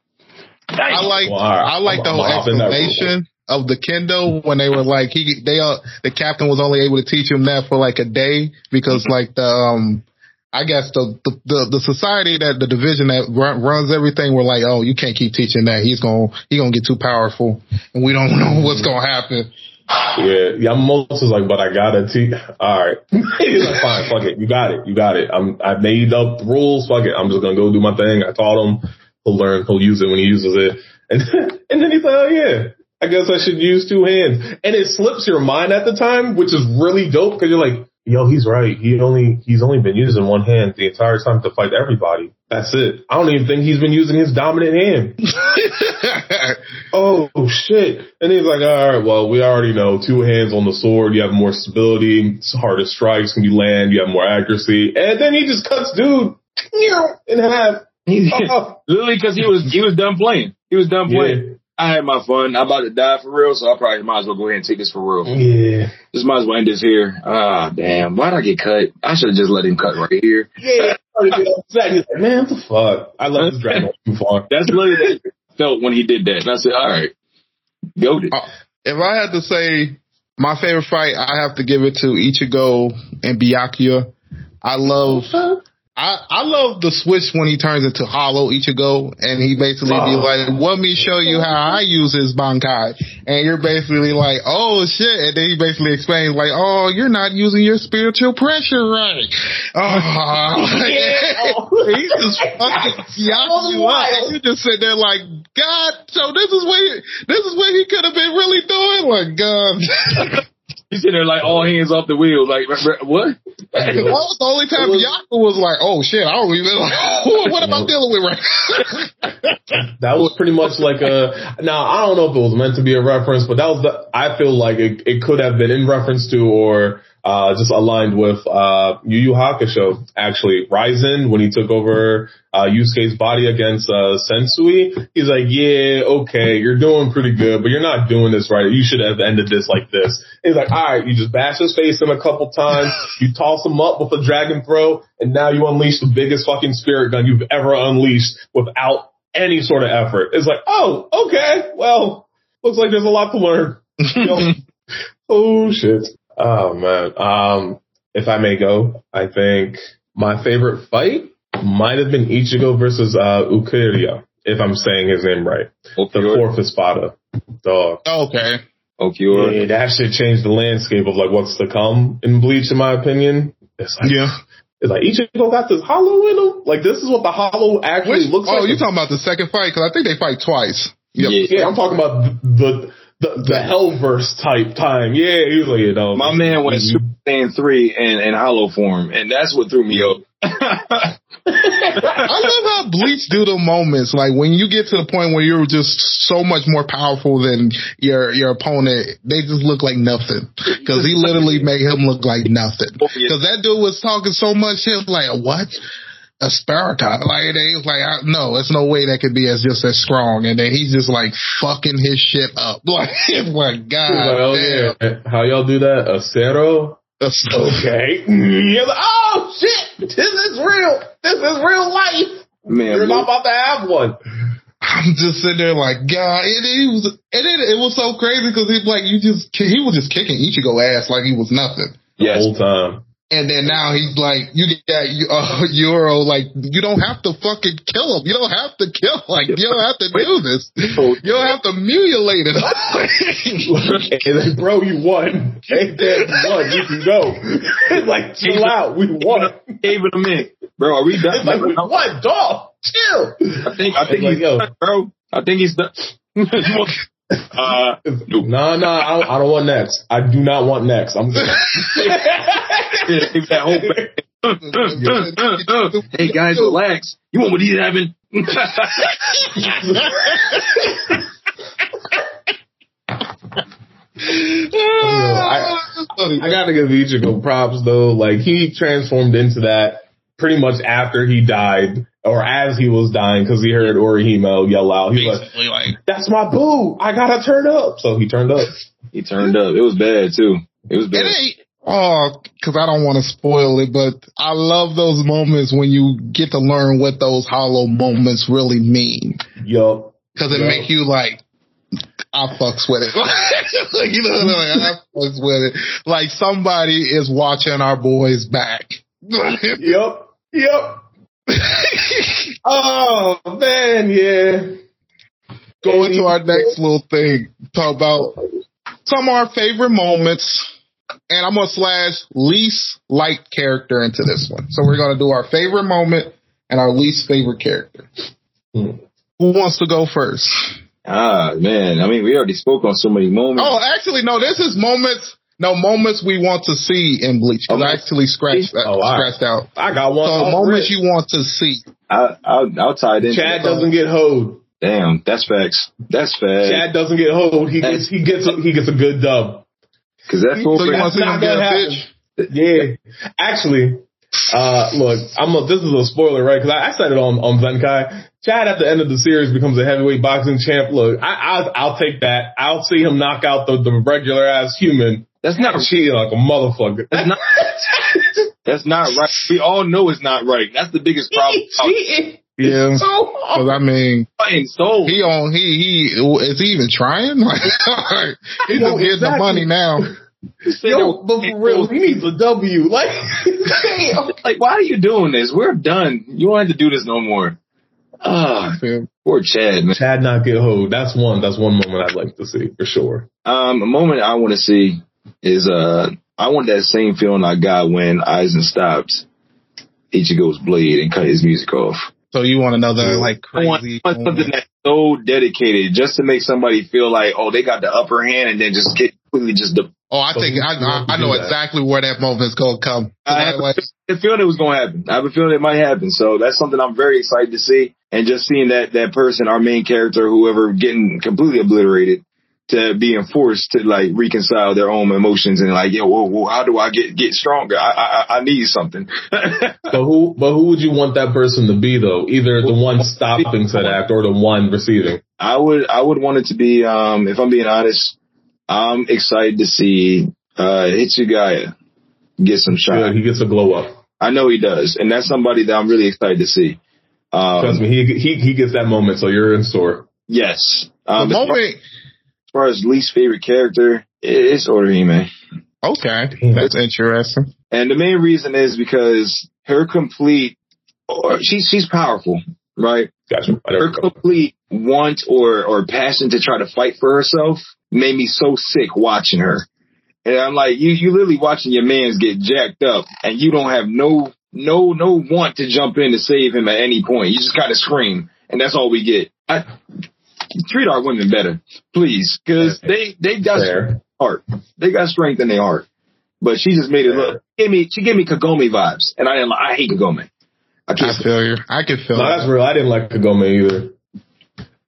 I like Well, all right. I like the whole I'm hopping that explanation of the kendo when they were like he they uh, the captain was only able to teach him that for like a day because like the um I guess the the the, the society that the division that run, runs everything were like oh you can't keep teaching that he's gonna he gonna get too powerful and we don't know what's gonna happen. Yeah, Yamamoto's like, but I gotta teach. All right, he's like, fine, fuck it, you got it, you got it. I'm I made up rules. Fuck it, I'm just gonna go do my thing. I taught him. He'll learn. He'll use it when he uses it. And and then he's like, oh yeah, I guess I should use two hands. And it slips your mind at the time, which is really dope because you're like, yo, he's right. He only he's only been using one hand the entire time to fight everybody. That's it. I don't even think he's been using his dominant hand. oh shit. And he's like, all right, well, we already know two hands on the sword, you have more stability, harder strikes when you land, you have more accuracy. And then he just cuts dude in half. Oh, Literally, because he was he was done playing. He was done playing. yeah. I had my fun. I'm about to die for real, so I probably might as well go ahead and take this for real. Yeah. Just might as well end this here. Ah, damn. Why'd I get cut? I should have just let him cut right here. Yeah. Exactly. Like, man, what the fuck? I let this drag too far. That's literally what I felt when he did that. And I said, all right, go it. Uh, if I had to say my favorite fight, I have to give it to Ichigo and Byakuya. I love, I, I love the switch when he turns into Hollow Ichigo and he basically be Oh. like, let me show you how I use his Bankai. And you're basically like, oh shit. And then he basically explains like, oh, you're not using your spiritual pressure right. Oh, he's just fucking yacking you up. And you just sit there like, God, so this is what he, this is what he could have been really doing. Like, God. He's sitting there like all hands off the wheel. Like, what? That was the only time Yaku was like, "Oh shit, I don't even like, what am I dealing with right?" That was pretty much like a. Now I don't know if it was meant to be a reference, but that was the. I feel like it, it could have been in reference to or uh, just aligned with uh, Yu Yu Hakusho. Actually, Raizen when he took over uh, Yusuke's body against uh, Sensui, he's like, "Yeah, okay, you're doing pretty good, but you're not doing this right. You should have ended this like this." He's like, "All right, you just bash his face in a couple times, you toss him up with a dragon throw, and now you unleash the biggest fucking spirit gun you've ever unleashed without." any sort of effort. It's like, oh, okay, well, looks like there's a lot to learn. Oh shit. Oh man. Um, if I may go, I think my favorite fight might have been Ichigo versus uh Ulquiorra, if I'm saying his name right. The fourth Espada. Dog. okay, Ulquiorra. Yeah, that shit changed the landscape of like what's to come in Bleach, in my opinion. It's like, yeah. it's like Ichigo got this hollow in him. Like this is what the hollow actually Which, looks oh, like. Oh, you talking about the second fight? Because I think they fight twice. Yep. Yeah. Yeah, I'm talking about the the the Hellverse type time. Yeah, he was like, you know, My man went Super Saiyan 3 and in hollow form, and that's what threw me off. I love how Bleach do the moments like when you get to the point where you're just so much more powerful than your your opponent. They just look like nothing because he literally made him look like nothing. Oh, because that dude was talking so much shit like what. A Sparta, like they was like, I, no, it's no way that could be as just as strong, and then he's just like fucking his shit up. Like, like, God, like, oh damn. yeah, how y'all do that? A zero? Okay. You're like, oh shit, this is real. This is real life. Man, You're not about to have one. I'm just sitting there like, God, it, was, and it, it was so crazy because he's like, you just, he was just kicking Ichigo ass like he was nothing. The yes. whole time. And then now he's like, you got uh, Euro, like, you don't have to fucking kill him. You don't have to kill, like, you don't have to do this. You don't have to mutilate it. and then, bro, you won. Hey, Dad, you won. You can go. like, chill out. We won. Gave it a minute, bro. Are we done? It's like, we won, dog. Chill. I think I think Like, he's yo. done, bro. I think he's done. Uh, No, no, I don't, I don't want next. I do not want next. I'm good. give that whole back. hey guys, relax. You want what he's having? I, I gotta give Ichigo props though. Like he transformed into that pretty much after he died or as he was dying because he heard Orihime yell out. He was like, Basically, like, "That's my boo! I gotta turn up." So he turned up. he turned up. It was bad too. It was it bad. ain't, oh, cause I don't want to spoil it, but I love those moments when you get to learn what those hollow moments really mean. Yup. Cause it Yeah. make you like, I fucks with it. Like, you know, like, I fucks with it. Like somebody is watching our boys back. Yup. Yup. Oh man, yeah. Go into our next little thing. Talk about some of our favorite moments. And I'm gonna slash least liked character into this one. So we're gonna do our favorite moment and our least favorite character. Hmm. Who wants to go first? Ah man, I mean we already spoke on so many moments. Oh, actually, no. This is moments. No moments we want to see in Bleach. 'Cause I Okay. actually scratched Oh, all right. scratched out. I got one. So off moments you want to see. I, I'll, I'll tie it in. Chad doesn't get hoed. Damn, that's facts. That's facts. Chad doesn't get hoed. He gets he gets a, he gets a good dub. Because that's what So you want to see not him get a gonna bitch? Yeah, actually, uh, look, I'm a, this is a spoiler, right? Because I, I said it on on Zenkai. Chad at the end of the series becomes a heavyweight boxing champ. Look, I, I'll I'll take that. I'll see him knock out the, the regular ass human. That's not Cheating like a motherfucker. That's not- that's not right. We all know it's not right. That's the biggest problem. cheating Yeah. so hard. Cause I mean, Fucking soul. he on he he is he even trying? Like he Yo, just getting the money now. Yo, but for real, he needs a W. Like, like, why are you doing this? We're done. You don't have to do this no more. Ah, poor Chad, man. Chad not get hoed. That's one. That's one moment I'd like to see for sure. Um, a moment I want to see is uh, I want that same feeling I got when Aizen stopped Ichigo's blade and cut his music off. So you want another like I want, crazy? I want something that's so dedicated just to make somebody feel like, oh, they got the upper hand, and then just get completely just the. Oh, I think I, I, I know exactly where that moment is gonna come. I have a feeling it was going to happen. I have a feeling it might happen. So that's something I'm very excited to see. And just seeing that that person, our main character, whoever, getting completely obliterated, to being forced to like reconcile their own emotions and like, yo, whoa, whoa, how do I get get stronger? I I, I need something. But who, but who would you want that person to be though? Either the one stopping said act or the one receiving. I would I would want it to be um if I'm being honest, I'm excited to see uh Hitsugaya get some Yeah, he gets a glow up. I know he does, and that's somebody that I'm really excited to see. Trust Um, me, he he he gets that moment, so you're in store. yes. the Um, as far, moment. As far as least favorite character, it's Orihime. Okay, that's interesting. And the main reason is because her complete, or she's she's powerful, right? Gotcha. Her complete want or or passion to try to fight for herself made me so sick watching her. And I'm like, you you literally watching your man's get jacked up, and you don't have no no no want to jump in to save him at any point. You just kind of scream, and that's all we get. I, treat our women better, please, because they they got Fair. heart. They got strength in their heart. But she just made it look. Give me, she gave me Kagome vibes, and I didn't. like I hate Kagome. I I can't. feel you. I can feel No, that's real. I didn't like Kagome either.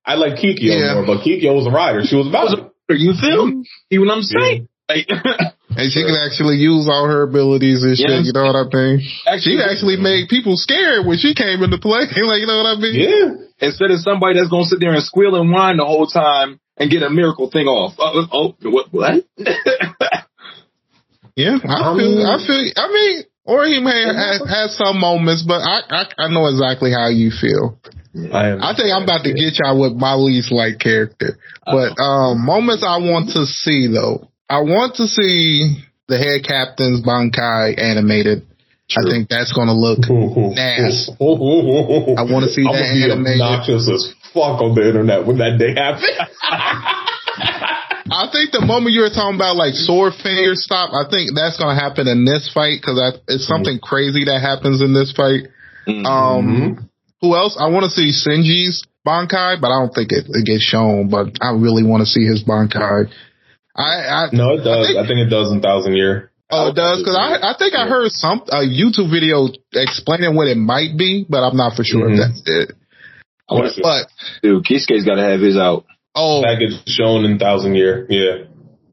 I like Kikyo Yeah. more, but Kikyo was a rider. She was about it. You feel me? See what I'm saying? Like, And she can actually use all her abilities and shit. Yes. You know what I mean? actually, She actually made people scared when she came into play. like, you know what I mean? Yeah. instead of somebody that's gonna sit there and squeal and whine the whole time and get a miracle thing off. Uh, oh, what? What? Yeah, I I feel. I feel. I mean, Or he may have had some moments, but I, I I know exactly how you feel. I, I think I'm about to get y'all with my least like character. But um moments I want to see though. I want to see the head captain's Bankai animated. I think that's gonna look nasty. I want to see I'm that gonna be animated. obnoxious as fuck on the internet when that day happens. I think the moment you were talking about like sword finger stop, I think that's gonna happen in this fight because it's something crazy that happens in this fight. Mhm. Um, who else? I want to see Shinji's Bankai, but I don't think it, it gets shown. But I really want to see his Bankai. I, I no, it does. I think- I think it does in Thousand Year. oh it does because I I think I heard some a YouTube video explaining what it might be, but I'm not for sure Mhm. if that's it. I want to But Dude, Kisuke's got to have his out. oh, That gets shown in Thousand Year. Yeah,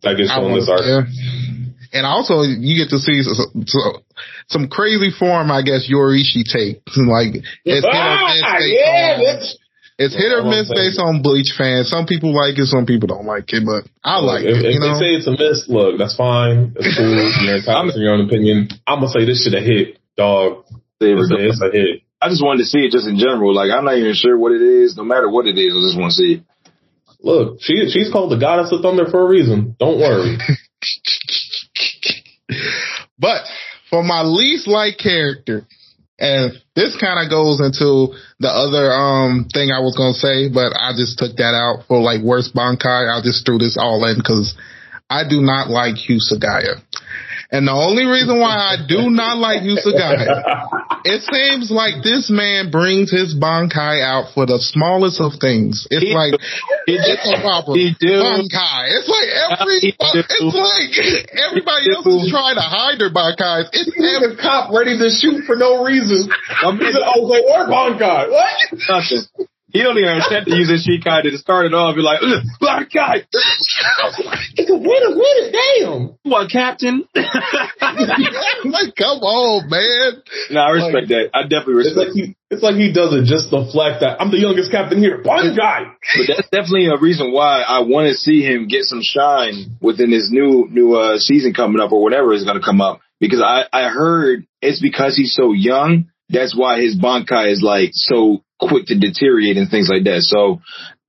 that gets shown wanna- this arc. yeah. And also, you get to see so, so- some crazy form, I guess, Yoruichi take. Like, it's hit or miss Ah, yeah, on, bitch. It's hit or That's what I'm miss saying. based on Bleach fans. Some people like it, some people don't like it, but I like if, it, if know? they say it's a miss, look, that's fine. That's cool. You're entitled to your own opinion. I'm gonna say this should have hit, dog. There It's a, it's a hit. I just wanted to see it just in general. Like, I'm not even sure what it is. No matter what it is, I just want to see it. Look, she she's called the goddess of thunder for a reason. Don't worry. But for my least like character, and this kind of goes into the other um thing I was gonna say, but I just took that out for like worst Bankai. I just threw this all in because I do not like Hitsugaya. And the only reason why I do not like Hitsugaya, it seems like this man brings his Bankai out for the smallest of things. It's He- like it's a problem. He do. Bankai. It's like every, it's like everybody else is trying to hide their Bankais. It's He's a cop ready to shoot for no reason. I'm He's like, oh, wait, where Bankai? What? Nothing. He don't even attempt to use his Shikai to start it off. Be like, "Ugh, black guy, It's a winner, winner, damn. what captain? like, come on, man. no, I respect that. I definitely It's like respect. he, it's like he does it just to deflect that. I'm the youngest captain here. Bankai. But that's definitely a reason why I want to see him get some shine within this new new uh, season coming up or whatever is going to come up. Because I I heard it's because he's so young. That's why his Bankai is like so quick to deteriorate and things like that. So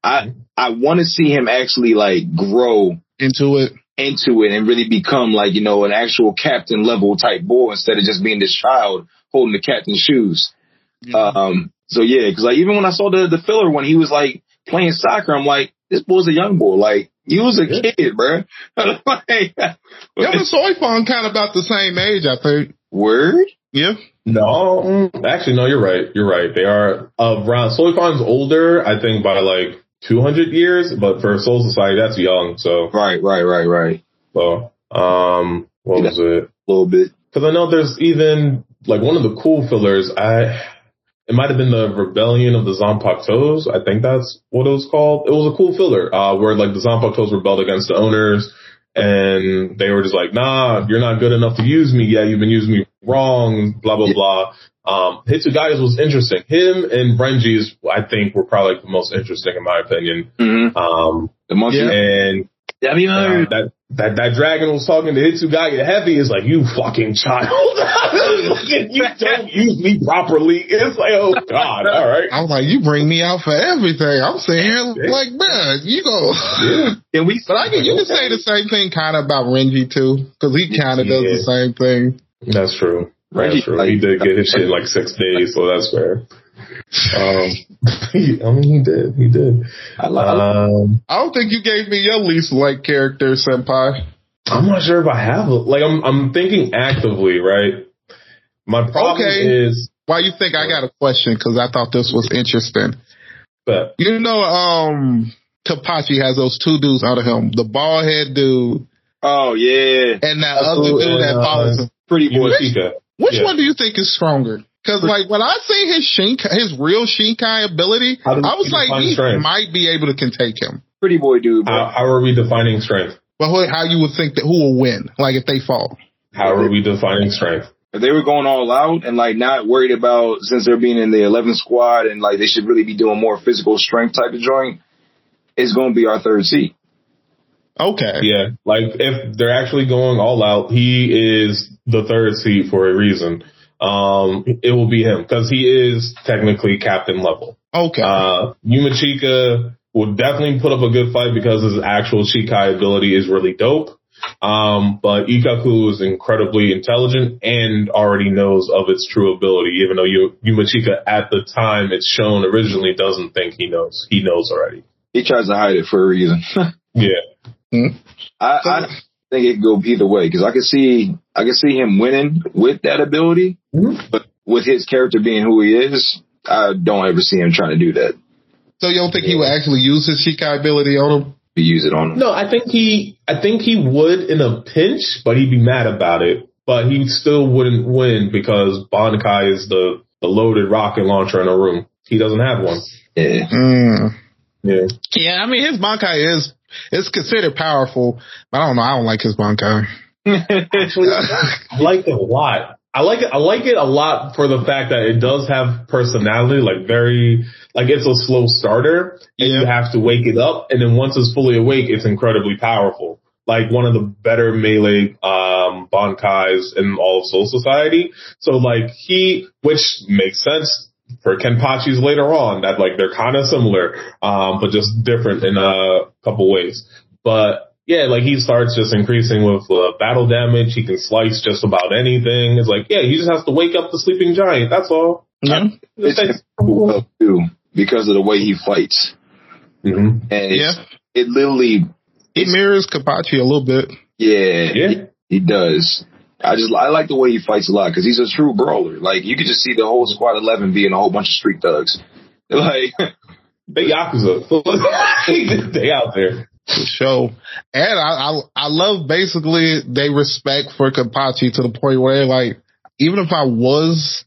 I I want to see him actually like grow Into it. into it and really become like, you know, an actual captain level type boy instead of just being this child holding the captain's shoes. Um, so yeah, cause like even when I saw the, the filler when he was like playing soccer, I'm like, this boy's a young boy. Like, you was a Yeah. kid, bruh. like, Him and Soifon kind of about the same age, I think. word? Yeah. No, actually, no. You're right. You're right. They are around. Soifon's older, I think, by like 200 years, but for Soul Society, that's young. So, Right, right, right, right. so um, what was it? A little bit. Because I know there's even like one of the cool fillers. I it might have been the Rebellion of the Zanpakutos. I think that's what it was called. It was a cool filler uh, where like the Zanpakutos rebelled against the owners, and they were just like, "Nah, you're not good enough to use me. Yeah, you've been using me wrong." Blah blah blah. Um, Hitsugaya's was interesting. Him and Renji's, I think, were probably like the most interesting in my opinion. Mm-hmm. Um, The monkey. Yeah. and Have you uh, that that that dragon was talking to Hitsugaya Heavy is like, you fucking child. you don't use me properly. It's like, oh god, all right. I was like, you bring me out for everything. I'm sitting here like, man, you go. Can we? But I can, you can say the same thing kind of about Renji too, because he kind of does the same thing. That's true. Reggie, That's true. like- he did get his shit in like six days, so that's fair. Um, I mean, he did. He did. I love. Um, I don't think you gave me your least like character, Senpai. I'm not sure if I have. a- Like, I'm I'm thinking actively, right? My problem Okay. is Why you think I got a question? Because I thought this was interesting. But You know, um, Kenpachi has those two dudes out of him, the bald head dude oh yeah, and that That's other cool, dude that and, uh, follows him. pretty boy. Yumichika. Which yeah. one do you think is stronger? Because like when I see his Shikai, his real Shikai ability, I was like, define he strength? might be able to can take him. Pretty boy dude, bro. How, how are we defining strength? Well, who- how you would think that who will win? Like if they fall. How are we defining strength? if they were going all out and like not worried about since they're being in the 11 squad and like they should really be doing more physical strength type of joint, it's going to be our third seat. Okay. Yeah, like if they're actually going all out, he is the third seat for a reason. Um, it will be him because he is technically captain level. Okay. Uh, Yumichika will definitely put up a good fight because his actual Shikai ability is really dope. Um, but Ikkaku is incredibly intelligent and already knows of its true ability, even though you, Yumichika at the time it's shown originally doesn't think he knows. He knows already. He tries to hide it for a reason. yeah. Hmm? I, I think it could go either way because I could see I can see him winning with that ability, mm-hmm. but with his character being who he is, I don't ever see him trying to do that. So you don't think he would actually use his Shikai ability on him? He use it on him? No, I think he, I think he would in a pinch, but he'd be mad about it. But he still wouldn't win because Bankai is the, the loaded rocket launcher in a room. He doesn't have one. Yeah. Mm. Yeah. Yeah, I mean his Bankai is it's considered powerful, but I don't know. I don't like his Bankai. Actually, I like it a lot. I like it. I like it a lot for the fact that it does have personality, like very, like it's a slow starter and yeah. you have to wake it up. And then once it's fully awake, it's incredibly powerful. Like one of the better melee, um, Bankais in all of Soul Society. So like he, which makes sense for Kenpachi's later on that like they're kind of similar, um, but just different in a couple ways. But yeah, like he starts just increasing with uh, battle damage. He can slice just about anything. It's like, yeah, he just has to wake up the sleeping giant. That's all. Yeah. It's cool too because of the way he fights. Mm-hmm. And yeah. it literally it mirrors Kenpachi a little bit. Yeah, yeah, he, he does. I just I like the way he fights a lot because he's a true brawler. Like you could just see the whole squad eleven being a whole bunch of street thugs. Like they yakuza, they out there show. And I, I, I love basically they respect for Kenpachi to the point where like, even if I was,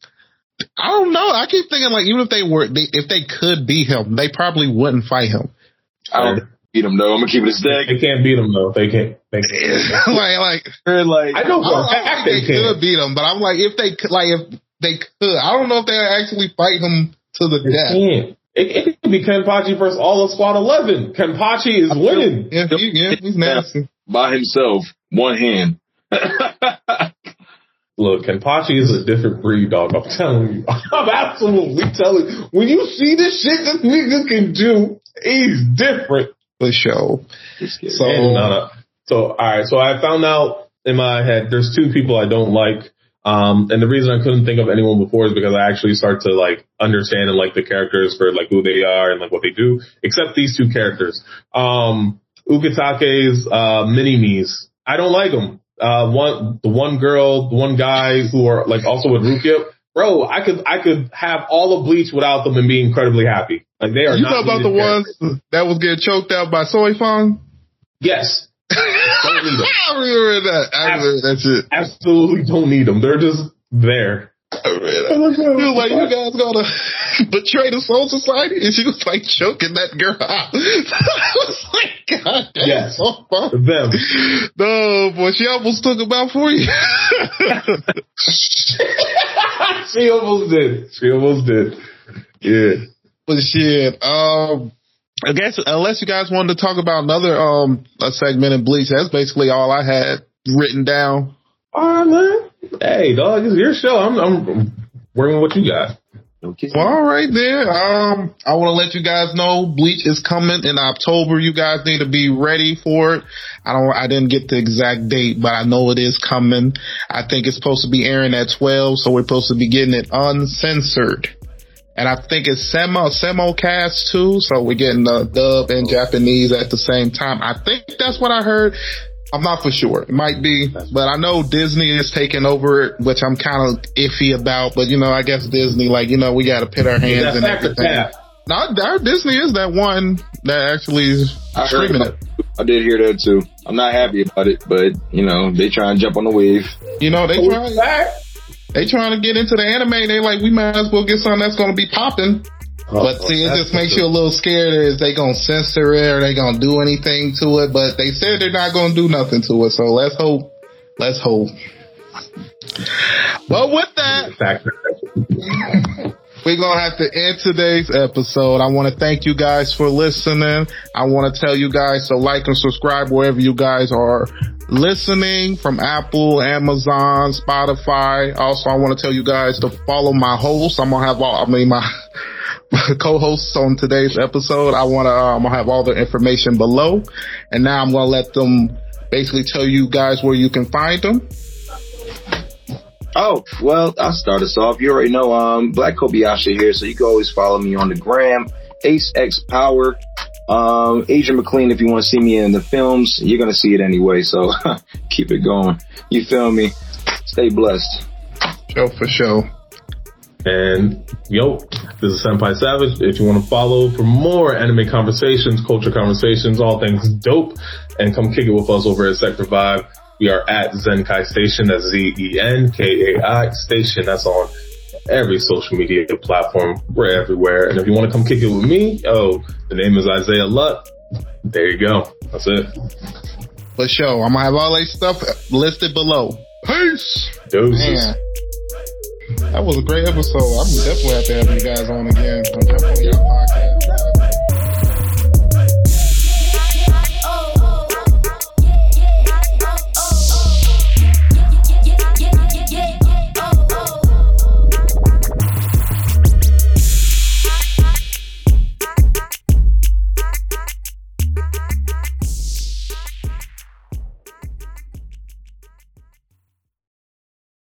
I don't know. I keep thinking like, even if they were, they, if they could beat him, they probably wouldn't fight him. I don't beat him though. I'm gonna keep it a stack. They can't beat him though. They can't. They can't. like, like, like, I know for a fact they, they could beat him, but I'm like, if they could, like, if they could, I don't know if they actually fight him to the they death. Can't. It, it could be Kenpachi versus all of Squad 11. Kenpachi is winning. Yeah, he, yeah he's nasty. By himself, one hand. Look, Kenpachi is a different breed, dog. I'm telling you. I'm absolutely telling you. When you see this shit this nigga can do, he's different. For sure. So, and, uh, so, alright, so I found out in my head, there's two people I don't like um, and the reason I couldn't think of anyone before is because I actually start to like understand and like the characters for like who they are and like what they do, except these two characters. Um, Ukitake's, uh, mini-me's. I don't like them. Uh, one, the one girl, the one guy who are like also with Rukia. Bro, I could, I could have all of Bleach without them and be incredibly happy. Like they are. You talk about the characters. ones that was getting choked out by Soifon? Yes. I remember that. I remember that shit. Absolutely don't need them. They're just there. I that. like, you guys gonna betray the Soul Society? And she was like choking that girl out. I was like, God damn, yes. so fun. Them. No, boy, she almost took him out for you. she almost did. She almost did. Yeah. But shit, um, I guess unless you guys wanted to talk about another um a segment in Bleach, that's basically all I had written down. All right, man. Hey, dog, it's your show. I'm, I'm working with what you got. Okay. Well, all right there. Um, I want to let you guys know Bleach is coming in October. You guys need to be ready for it. I don't, I didn't get the exact date, but I know it is coming. I think it's supposed to be airing at 12, so we're supposed to be getting it uncensored. And I think it's Semo, Simulcast too. So we're getting the dub and Japanese at the same time. I think that's what I heard. I'm not for sure. It might be, but I know Disney is taking over it, which I'm kind of iffy about. But you know, I guess Disney, like you know, we got to put our hands in everything. Not our Disney is that one that actually is streaming it. I did hear that too. I'm not happy about it, but you know, they try and jump on the wave. You know, they try. They trying to get into the anime. They like, we might as well get something that's going to be popping. Oh, but see, it just makes you a little scared. Is they gonna censor it? Or they gonna do anything to it? But they said they're not gonna do nothing to it. So let's hope. Let's hope. But with that, we're gonna have to end today's episode. I want to thank you guys for listening. I want to tell you guys to like and subscribe wherever you guys are listening from Apple, Amazon, Spotify. Also, I want to tell you guys to follow my host. I'm gonna have all, I mean, my, co-hosts on today's episode. I want to, uh, I'm gonna have all the information below. And now I'm gonna let them basically tell you guys where you can find them. Oh, well, I'll start us off. You already know, um, Black Kobayashi here, so you can always follow me on the gram, Ace X Power. Um, Adrian McLean, if you want to see me in the films, you're going to see it anyway. So keep it going. You feel me? Stay blessed. Show for show. And yo, this is Senpai Savage. If you want to follow for more anime conversations, culture conversations, all things dope, and come kick it with us over at Sector Vibe. We are at Zenkai Station. That's Z-E-N-K-A-I Station. That's on every social media platform. We're everywhere. And if you want to come kick it with me, oh, the name is Isaiah Luck. There you go. That's it. For sure. I'm gonna have all that stuff listed below. Peace. Doses. Man. That was a great episode. I'm definitely have to have you guys on again. I'm definitely